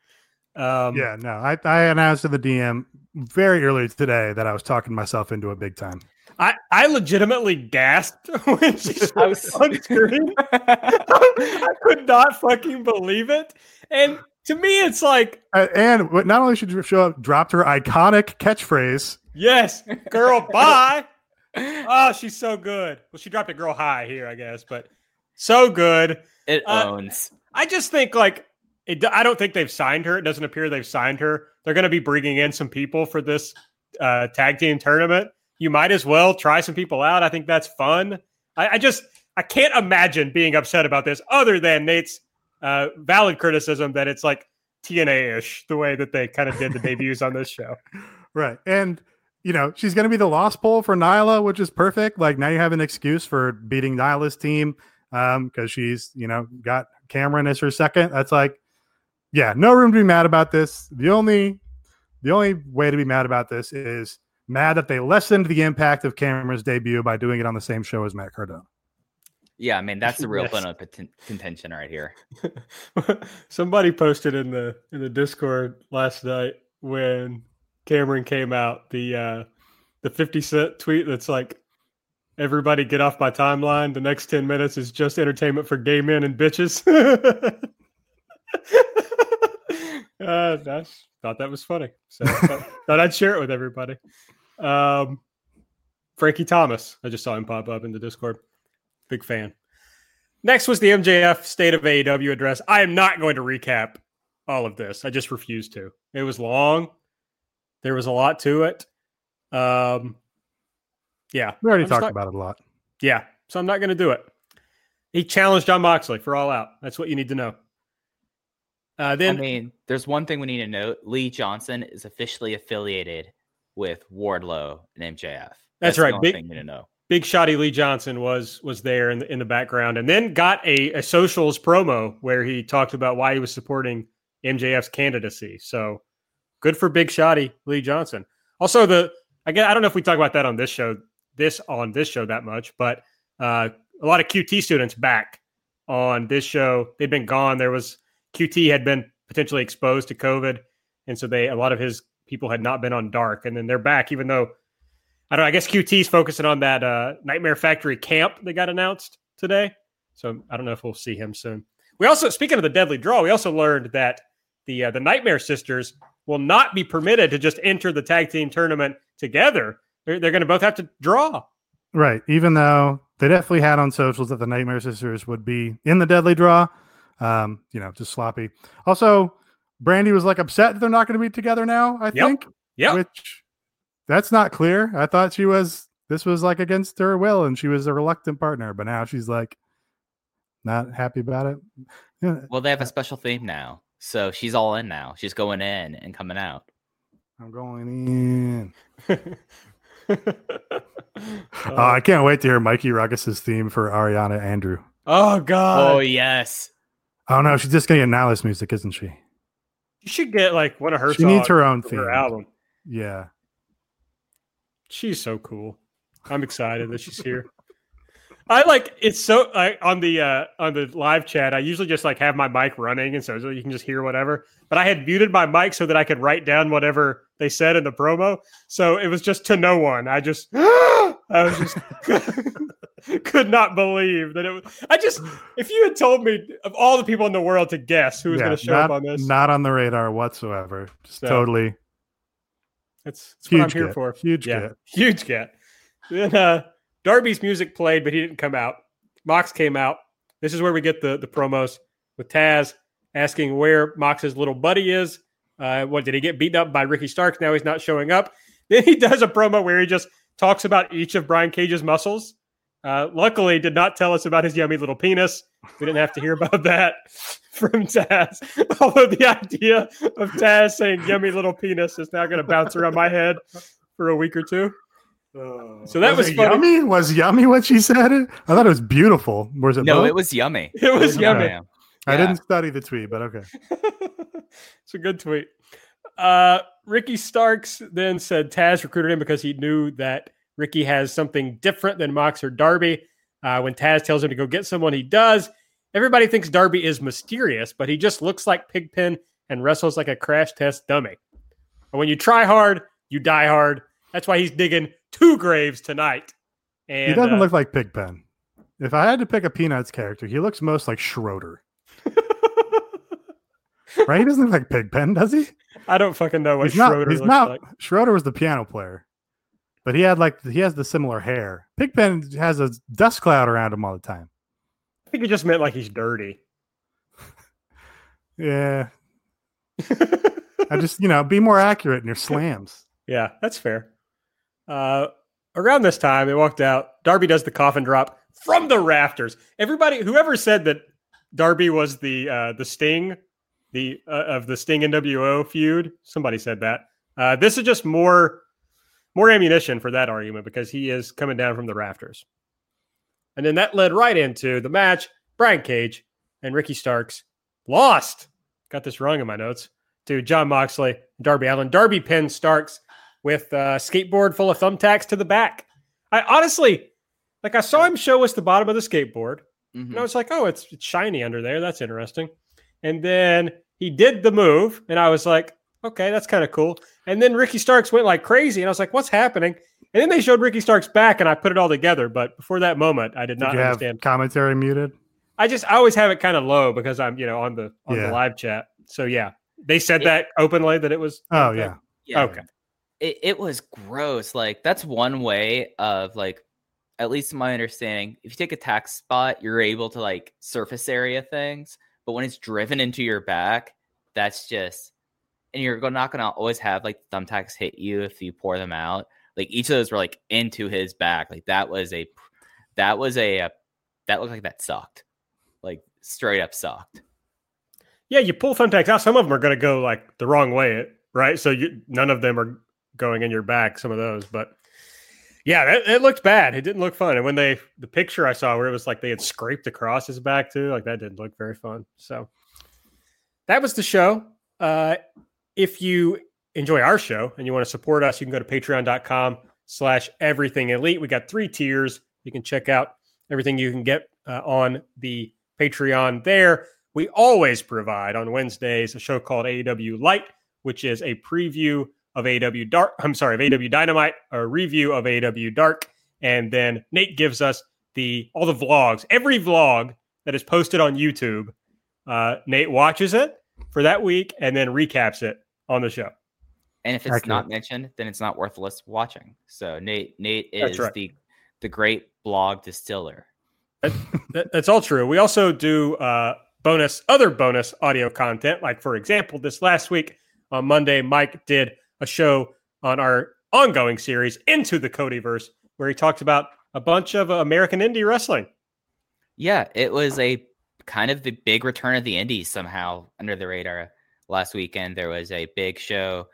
Um, yeah, no, I, I announced to the DM very early today that I was talking myself into it big time. I, I legitimately gasped when she I was on screen. I could not fucking believe it. And to me, it's like, Uh, and not only should she show up, dropped her iconic catchphrase. yes, girl, bye. Oh, she's so good. Well, she dropped a girl high here, I guess, but so good. It Uh, owns. I just think like it, I don't think they've signed her. It doesn't appear they've signed her. They're going to be bringing in some people for this uh, tag team tournament. You might as well try some people out. I think that's fun. I, I just I can't imagine being upset about this, other than Nate's uh, valid criticism that it's like TNA ish the way that they kind of did the debuts on this show. Right. And, you know, she's going to be the lost pole for Nyla, which is perfect. Like now you have an excuse for beating Nyla's team um, because she's, you know, got Cameron as her second. That's like, yeah, no room to be mad about this. The only, the only way to be mad about this is mad that they lessened the impact of Cameron's debut by doing it on the same show as Matt Cardona. Yeah, I mean that's the real Yes. bone of contention right here. Somebody posted in the in the Discord last night when Cameron came out the uh the 50 cent tweet that's like everybody get off my timeline. The next 10 minutes is just entertainment for gay men and bitches. uh that's thought that was funny. So thought, thought I'd share it with everybody. Um Frankie Thomas. I just saw him pop up in the Discord. Big fan. Next was the MJF State of AEW address. I am not going to recap all of this. I just refuse to. It was long. There was a lot to it. Um, yeah, We already I'm talked not- about it a lot. yeah. So I'm not going to do it. He challenged Jon Moxley for All Out. That's what you need to know. Uh, then I mean, there's one thing we need to note: Lee Johnson is officially affiliated with Wardlow and MJF. That's the right. only Big- thing to know. Big Shotty Lee Johnson was was there in the, in the background, and then got a, a socials promo where he talked about why he was supporting MJF's candidacy. So good for Big Shotty Lee Johnson. Also, the again, I don't know if we talk about that on this show, this on this show that much, but uh, a lot of QT students back on this show. They've been gone. There was QT had been potentially exposed to COVID, and so they a lot of his people had not been on Dark, and then they're back, even though I don't know. I guess QT's focusing on that uh, Nightmare Factory camp that got announced today. So I don't know if we'll see him soon. We also, speaking of the deadly draw, we also learned that the uh, the Nightmare Sisters will not be permitted to just enter the tag team tournament together. They're, they're going to both have to draw. Right. Even though they definitely had on socials that the Nightmare Sisters would be in the deadly draw. Um, you know, just sloppy. Also, Brandi was like upset that they're not going to be together now, I Yep. think. Yeah, Which that's not clear. I thought she was this was like against her will and she was a reluctant partner, but now she's like, Not happy about it. Well, they have a special theme now, so she's all in now. She's going in and coming out. I'm going in. Uh, Oh, I can't wait to hear Mikey Rukus's theme for Ariana Andrew. oh God! oh yes, Oh no, she's just gonna get Nihilus music, isn't she? you should get like one of her. She needs her own for theme. her album. Yeah. She's so cool. I'm excited that she's here. I like it's so like on the uh on the live chat. I usually just like have my mic running, and so you can just hear whatever. But I had muted my mic so that I could write down whatever they said in the promo. So it was just to no one. I just I was just could not believe that it was. I just if you had told me of all the people in the world to guess who was yeah, going to show not, up on this, Not on the radar whatsoever. Just So, totally That's, that's what I'm here get. for. Huge yeah, get. huge get. Then uh, Darby's music played, but he didn't come out. Mox came out. This is where we get the the promos with Taz asking where Mox's little buddy is. Uh, what did he get beaten up by Ricky Starks? Now he's not showing up. Then he does a promo where he just talks about each of Brian Cage's muscles. Uh, luckily, did not tell us about his yummy little penis. We didn't have to hear about that from Taz. Although the idea of Taz saying "yummy little penis" is now going to bounce around my head for a week or two. So that was it funny. yummy. Was yummy what she said? I thought it was beautiful. Was it? no, both? it was yummy. It was Okay. yummy. Yeah. I didn't study the tweet, but okay. it's a good tweet. Uh, Ricky Starks then said Taz recruited him because he knew that Ricky has something different than Mox or Darby. Uh, when Taz tells him to go get someone, he does. Everybody thinks Darby is mysterious, but he just looks like Pigpen and wrestles like a crash test dummy. And when you try hard, you die hard. That's why he's digging two graves tonight. And he doesn't uh, look like Pigpen. If I had to pick a Peanuts character, he looks most like Schroeder. Right? He doesn't look like Pigpen, does he? I don't fucking know what he's not. Schroeder He's looks not. like. Schroeder was the piano player, but he had like he has the similar hair. Pigpen has a dust cloud around him all the time. I think he just meant like he's dirty. Yeah, I just you know be more accurate in your slams. Yeah, that's fair. Uh, around this time, they walked out. Darby does the coffin drop from the rafters. Everybody, whoever said that Darby was the uh, the Sting, the uh, of the Sting NWO feud, somebody said that. Uh, this is just more more ammunition for that argument because he is coming down from the rafters. And then that led right into the match. Brian Cage and Ricky Starks lost. Got this wrong in my notes to Jon Moxley, Darby Allin. Darby pinned Starks with a skateboard full of thumbtacks to the back. I honestly, like, I saw him show us the bottom of the skateboard, Mhm. and I was like, "Oh, it's, it's shiny under there. That's interesting." And then he did the move, and I was like, "Okay, that's kind of cool." And then Ricky Starks went like crazy, and I was like, "What's happening?" And then they showed Ricky Starks back, and I put it all together. But before that moment, I did Did not you have understand. commentary muted? I just I always have it kind of low because I'm you know on the on Yeah. the live chat. So yeah, they said It- that openly that it was. Oh yeah, Yeah. Okay. It, it was gross. Like that's one way of like, at least my understanding, if you take a tax spot, you're able to like surface area things. But when it's driven into your back, that's just, and you're not gonna always have like thumbtacks hit you if you pour them out. Like each of those were like into his back. Like that was a, that was a, uh that looked like that sucked. Like straight up sucked. Yeah, you pull thumbtacks out. Some of them are to go like the wrong way, right? So you, none of them are going in your back. Some of those, but yeah, it looked bad. It didn't look fun. And when they the picture I saw where it was like they had scraped across his back too, like that didn't look very fun. So that was the show. Uh, if you enjoy our show and you want to support us, you can go to patreon.com slash everything elite. We got three tiers. You can check out everything you can get uh, on the Patreon there. We always provide on Wednesdays a show called AEW Light, which is a preview of AEW Dark. I'm sorry, of AEW Dynamite, a review of AEW Dark, and then Nate gives us the all the vlogs, every vlog that is posted on YouTube. Uh, Nate watches it for that week and then recaps it on the show. And if it's Accurate. not mentioned, then it's not worthless watching. So Nate, Nate is right. the the great blog distiller. That, that's all true. We also do uh, bonus, other bonus audio content. Like, for example, this last week on Monday, Mike did a show on our ongoing series, Into the Codyverse, where he talked about a bunch of American indie wrestling. Yeah, it was a kind of the big return of the Indies somehow under the radar. Last weekend there was a big show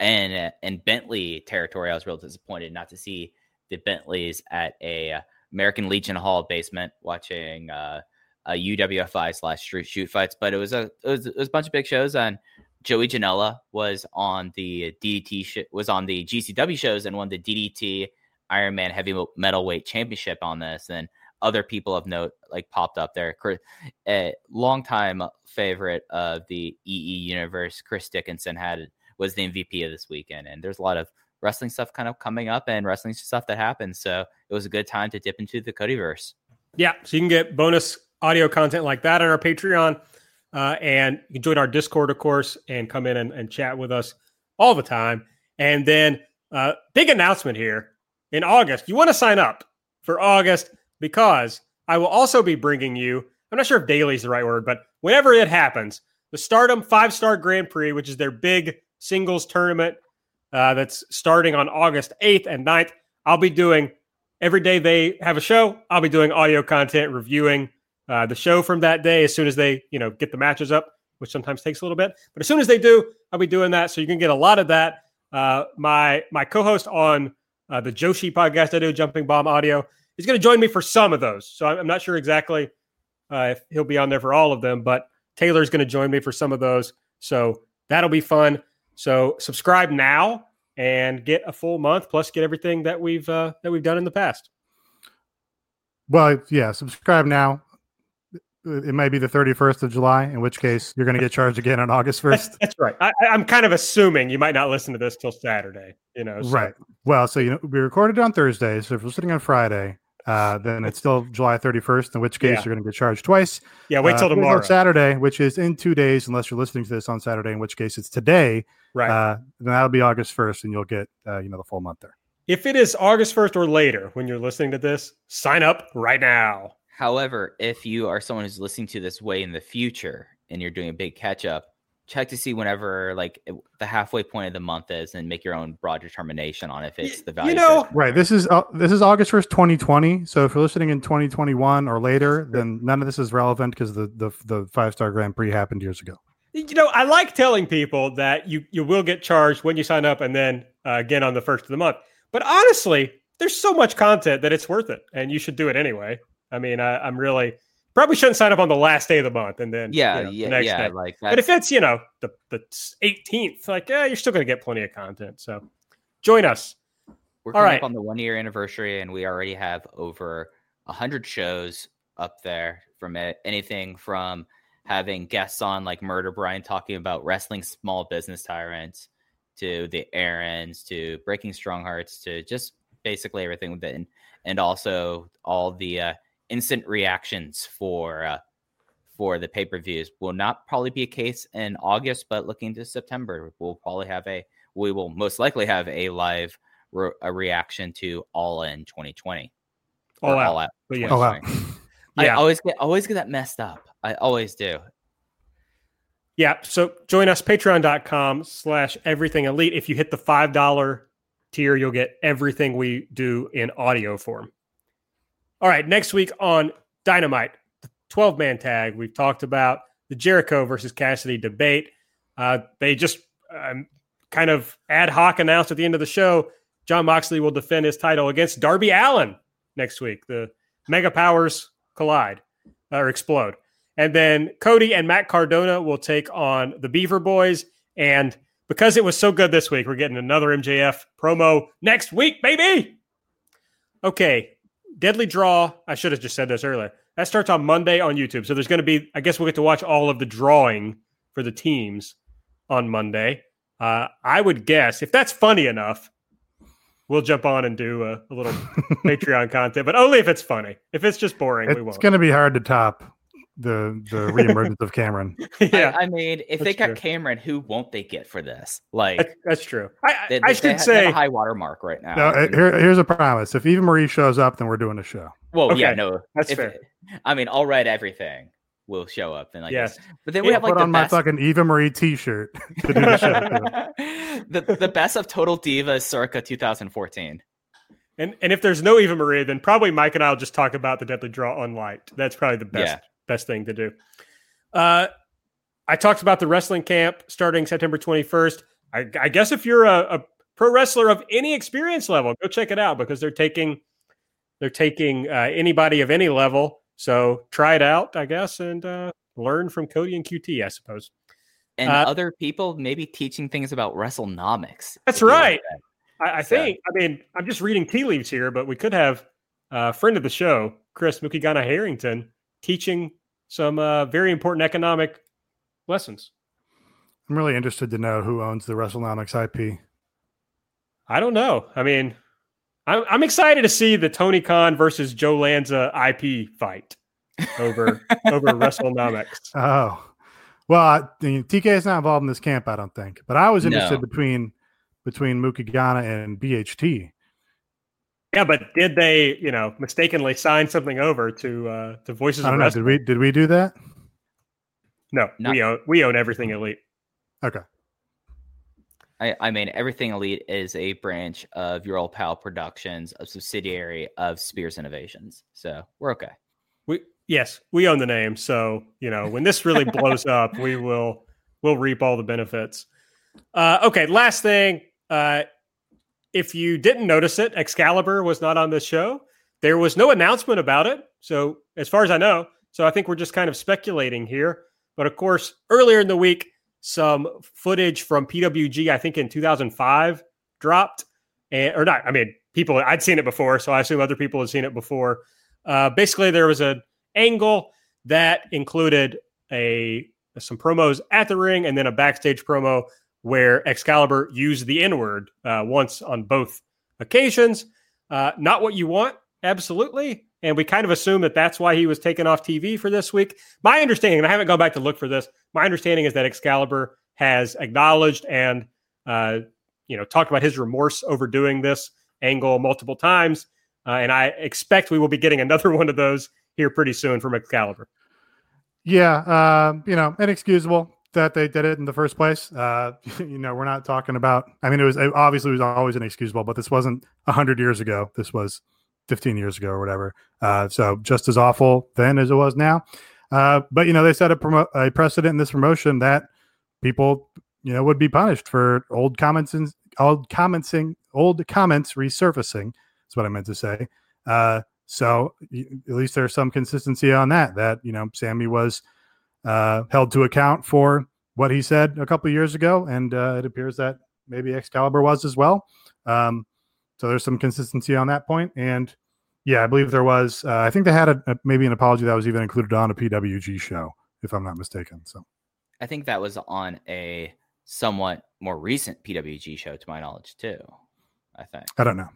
in in Bentley territory. I was real disappointed not to see the Bentleys at a American Legion Hall basement watching uh, a UWFI slash shoot fights. But it was a it was, it was a bunch of big shows and Joey Janela was on the DDT sh- was on the GCW shows and won the DDT Ironman Heavy Metal Weight Championship on this. And other people of note like popped up there. A longtime favorite of the EE universe, Chris Dickinson had was the MVP of this weekend, and there's a lot of wrestling stuff kind of coming up and wrestling stuff that happens. So it was a good time to dip into the Codyverse. Yeah, so you can get bonus audio content like that on our Patreon, uh, and you can join our Discord, of course, and come in and, and chat with us all the time. And then, uh, big announcement here in August. You want to sign up for August because I will also be bringing you. I'm not sure if daily is the right word, but whenever it happens, the Stardom Five Star Grand Prix, which is their big singles tournament uh, that's starting on August 8th and 9th. I'll be doing every day they have a show. I'll be doing audio content reviewing uh, the show from that day as soon as they, you know, get the matches up, which sometimes takes a little bit. But as soon as they do, I'll be doing that. So you can get a lot of that. Uh, my my co-host on uh, the Joshi podcast I do, Jumping Bomb Audio, is going to join me for some of those. So I'm not sure exactly uh, if he'll be on there for all of them, but Taylor's going to join me for some of those. So that'll be fun. So subscribe now and get a full month plus get everything that we've uh, that we've done in the past. Well, yeah, subscribe now. It may be the 31st of July, in which case you're going to get charged again on August 1st. That's, that's right. I, am kind of assuming you might not listen to this till Saturday, you know. So. Right. Well, so, you know, we recorded on Thursday. So if we're sitting on Friday, uh, then it's still July 31st, in which case yeah. you're going to get charged twice. Yeah, wait till uh, tomorrow. Saturday, which is in two days, unless you're listening to this on Saturday, in which case it's today. Right. Uh, then that'll be August 1st, and you'll get, uh, you know, the full month there. If it is August 1st or later when you're listening to this, sign up right now. However, if you are someone who's listening to this way in the future and you're doing a big catch up, check to see whenever like the halfway point of the month is and make your own broad determination on if it's the value. You know, right. This is uh, this is August 1st, 2020. So if you're listening in 2021 or later, then none of this is relevant because the, the the five star Grand Prix happened years ago. You know, I like telling people that you you will get charged when you sign up and then uh, again on the first of the month. But honestly, there's so much content that it's worth it and you should do it anyway. I mean, I, I'm really probably shouldn't sign up on the last day of the month and then yeah, you know, yeah, yeah, day. like but if it's you know the the 18th, like yeah, you're still going to get plenty of content. So join us. We're coming up on the one year anniversary, and we already have over a hundred shows up there. From it, anything from having guests on like Murder Brian talking about wrestling small business tyrants, to the errands, to breaking strong hearts, to just basically everything within, and also all the uh, instant reactions for uh, for the pay per views will not probably be a case in August, but looking to September, we'll probably have a we will most likely have a live re- a reaction to All In 2020. All out. All out. Yeah. All out. I always get always get that messed up. I always do. Yeah. So join us, patreon.com slash everything elite. If you hit the five dollar tier, you'll get everything we do in audio form. All right, next week on Dynamite, the 12 man tag, we've talked about the Jericho versus Cassidy debate. Uh, they just um, kind of ad hoc announced at the end of the show Jon Moxley will defend his title against Darby Allin next week. The mega powers collide or explode. And then Cody and Matt Cardona will take on the Beaver Boys. And because it was so good this week, we're getting another MJF promo next week, baby. Okay, Deadly Draw, I should have just said this earlier. That starts on Monday on YouTube. So there's going to be, I guess we'll get to watch all of the drawing for the teams on Monday. Uh, I would guess if that's funny enough, we'll jump on and do a, a little Patreon content, but only if it's funny. If it's just boring, it's we won't. It's going to be hard to top the the reemergence of Cameron. yeah, I, I mean, if they got true. Cameron, who won't they get for this? Like that's, that's true. I, they, I should say a high water mark right now. No, eh, here, here's a promise: if Eva Marie shows up, then we're doing a show. Well, okay. yeah, no, that's if, fair. I mean, I'll write everything will show up and like yes. But then we have like put the on best... my fucking Eva Marie T-shirt to do the show. the the best of Total Divas circa 2014. And and if there's no Eva Marie, then probably Mike and I'll just talk about the Deadly Draw on Light. That's probably the best. Best thing to do. Uh, I talked about the wrestling camp starting September 21st. I, I guess if you're a, a, pro wrestler of any experience level, go check it out because they're taking they're taking uh, anybody of any level. So try it out, I guess, and uh, learn from Cody and QT, I suppose. And uh, other people maybe teaching things about WrestleNomics. That's right. Like that. I, I, think. I mean, I'm just reading tea leaves here, but we could have a friend of the show, Chris Mukigana Harrington, teaching some uh, very important economic lessons. I'm really interested to know who owns the WrestleNomics IP. I don't know. I mean, I'm, I'm excited to see the Tony Khan versus Joe Lanza IP fight over over WrestleNomics. Oh, well, I, TK is not involved in this camp, I don't think. But I was interested no. between between Mukigana and BHT. Yeah, but did they, you know, mistakenly sign something over to uh to Voices I don't know. Did we did we do that? No, Not- we own we own everything elite. Okay. I, I mean, everything elite is a branch of Your Old Pal Productions, a subsidiary of Spears Innovations. So we're okay. We yes, we own the name. So you know, when this really blows up, we will we'll reap all the benefits. Uh, okay, last thing. Uh, if you didn't notice it, Excalibur was not on this show. There was no announcement about it. So as far as I know, so I think we're just kind of speculating here. But of course, earlier in the week, some footage from PWG, I think in 2005, dropped. And, or not, I mean, people, I'd seen it before, so I assume other people had seen it before. Uh, basically, there was an angle that included a some promos at the ring and then a backstage promo where Excalibur used the N word uh, once on both occasions. Uh, not what you want, absolutely, and we kind of assume that that's why he was taken off TV for this week. My understanding, and I haven't gone back to look for this, my understanding is that Excalibur has acknowledged and uh, you know talked about his remorse over doing this angle multiple times, uh, and I expect we will be getting another one of those here pretty soon from Excalibur. Yeah, uh, you know, inexcusable that they did it in the first place. Uh, you know, we're not talking about. I mean, it was it obviously was always inexcusable, but this wasn't hundred years ago. This was 15 years ago or whatever. Uh, so just as awful then as it was now. Uh, but you know, they set a, promo- a precedent in this promotion that people, you know, would be punished for old comments and old commenting, old comments resurfacing. That's what I meant to say. Uh, so at least there's some consistency on that. That you know, Sammy was uh, held to account for what he said a couple years ago, and uh, it appears that maybe Excalibur was as well. Um, so there's some consistency on that point. And yeah, I believe there was. Uh, I think they had a, a, maybe an apology that was even included on a PWG show, if I'm not mistaken. So I think that was on a somewhat more recent PWG show, to my knowledge, too. I think. I don't know.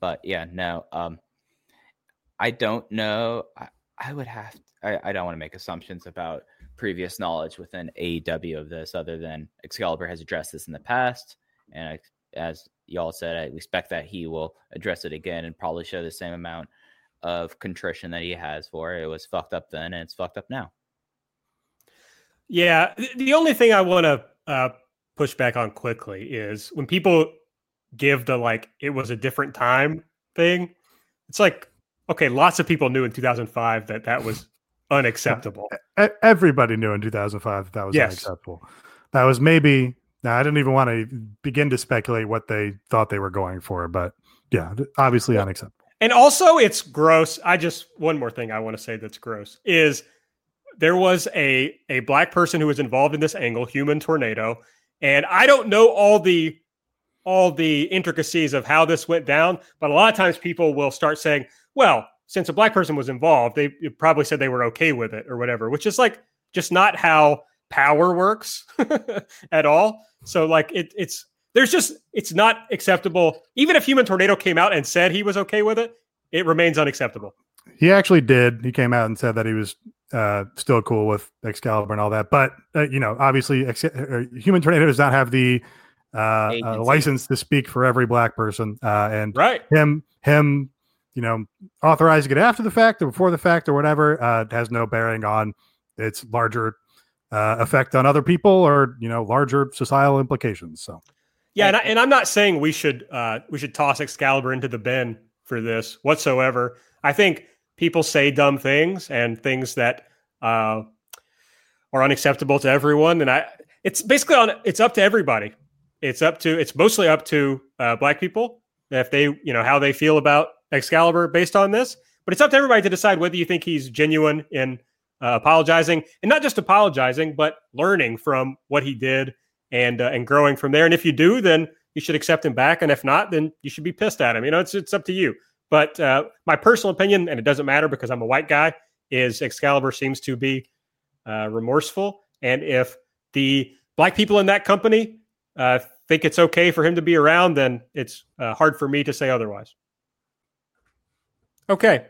But yeah, no. Um, I don't know. I, I would have. I, I don't want to make assumptions about previous knowledge within AEW of this, other than Excalibur has addressed this in the past, and I, as y'all said, I expect that he will address it again and probably show the same amount of contrition that he has for it. It was fucked up then and it's fucked up now. Yeah. The only thing I want to uh, push back on quickly is when people give the like, it was a different time thing, it's like, okay, lots of people knew in 2005 that that was unacceptable. Everybody knew in 2005 that that was yes. unacceptable. That was maybe now, I didn't even want to begin to speculate what they thought they were going for, but yeah, obviously unacceptable. And also, it's gross. I just one more thing I want to say that's gross is there was a a black person who was involved in this angle, human tornado, and I don't know all the all the intricacies of how this went down, but a lot of times people will start saying, "Well, since a black person was involved, they probably said they were okay with it or whatever," which is like just not how power works at all. So like it, it's there's just it's not acceptable. Even if Human Tornado came out and said he was okay with it, it remains unacceptable. He actually did. He came out and said that he was uh, still cool with Excalibur and all that. But uh, you know, obviously, ex- uh, Human Tornado does not have the uh, uh, license to speak for every black person. Uh, and right, him, him, you know, authorizing it after the fact or before the fact or whatever has no bearing on its larger uh, effect on other people or you know larger societal implications. So yeah, and, I, and I'm not saying we should uh, we should toss Excalibur into the bin for this whatsoever. I think people say dumb things and things that uh, are unacceptable to everyone. And I, it's basically on. It's up to everybody. It's up to. It's mostly up to uh, black people if they, you know, how they feel about Excalibur based on this. But it's up to everybody to decide whether you think he's genuine in uh, apologizing and not just apologizing, but learning from what he did and uh, and growing from there. And if you do, then you should accept him back. And if not, then you should be pissed at him. You know, it's it's up to you. But uh, my personal opinion, and it doesn't matter because I'm a white guy, is Excalibur seems to be uh, remorseful. And if the black people in that company uh, think it's okay for him to be around, then it's uh, hard for me to say otherwise. Okay.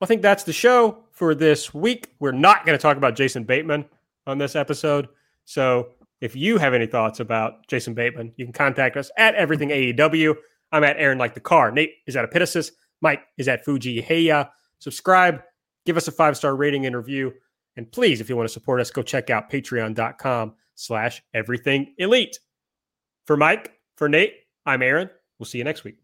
I think that's the show for this week. We're not going to talk about Jason Bateman on this episode. So if you have any thoughts about Jason Bateman, you can contact us at Everything AEW. I'm at Aaron Like the Car. Nate is at Epitasis. Mike is at Fuji Heya. Subscribe, give us a five star rating and review. And please, if you want to support us, go check out patreon.com slash everything elite. For Mike, for Nate, I'm Aaron. We'll see you next week.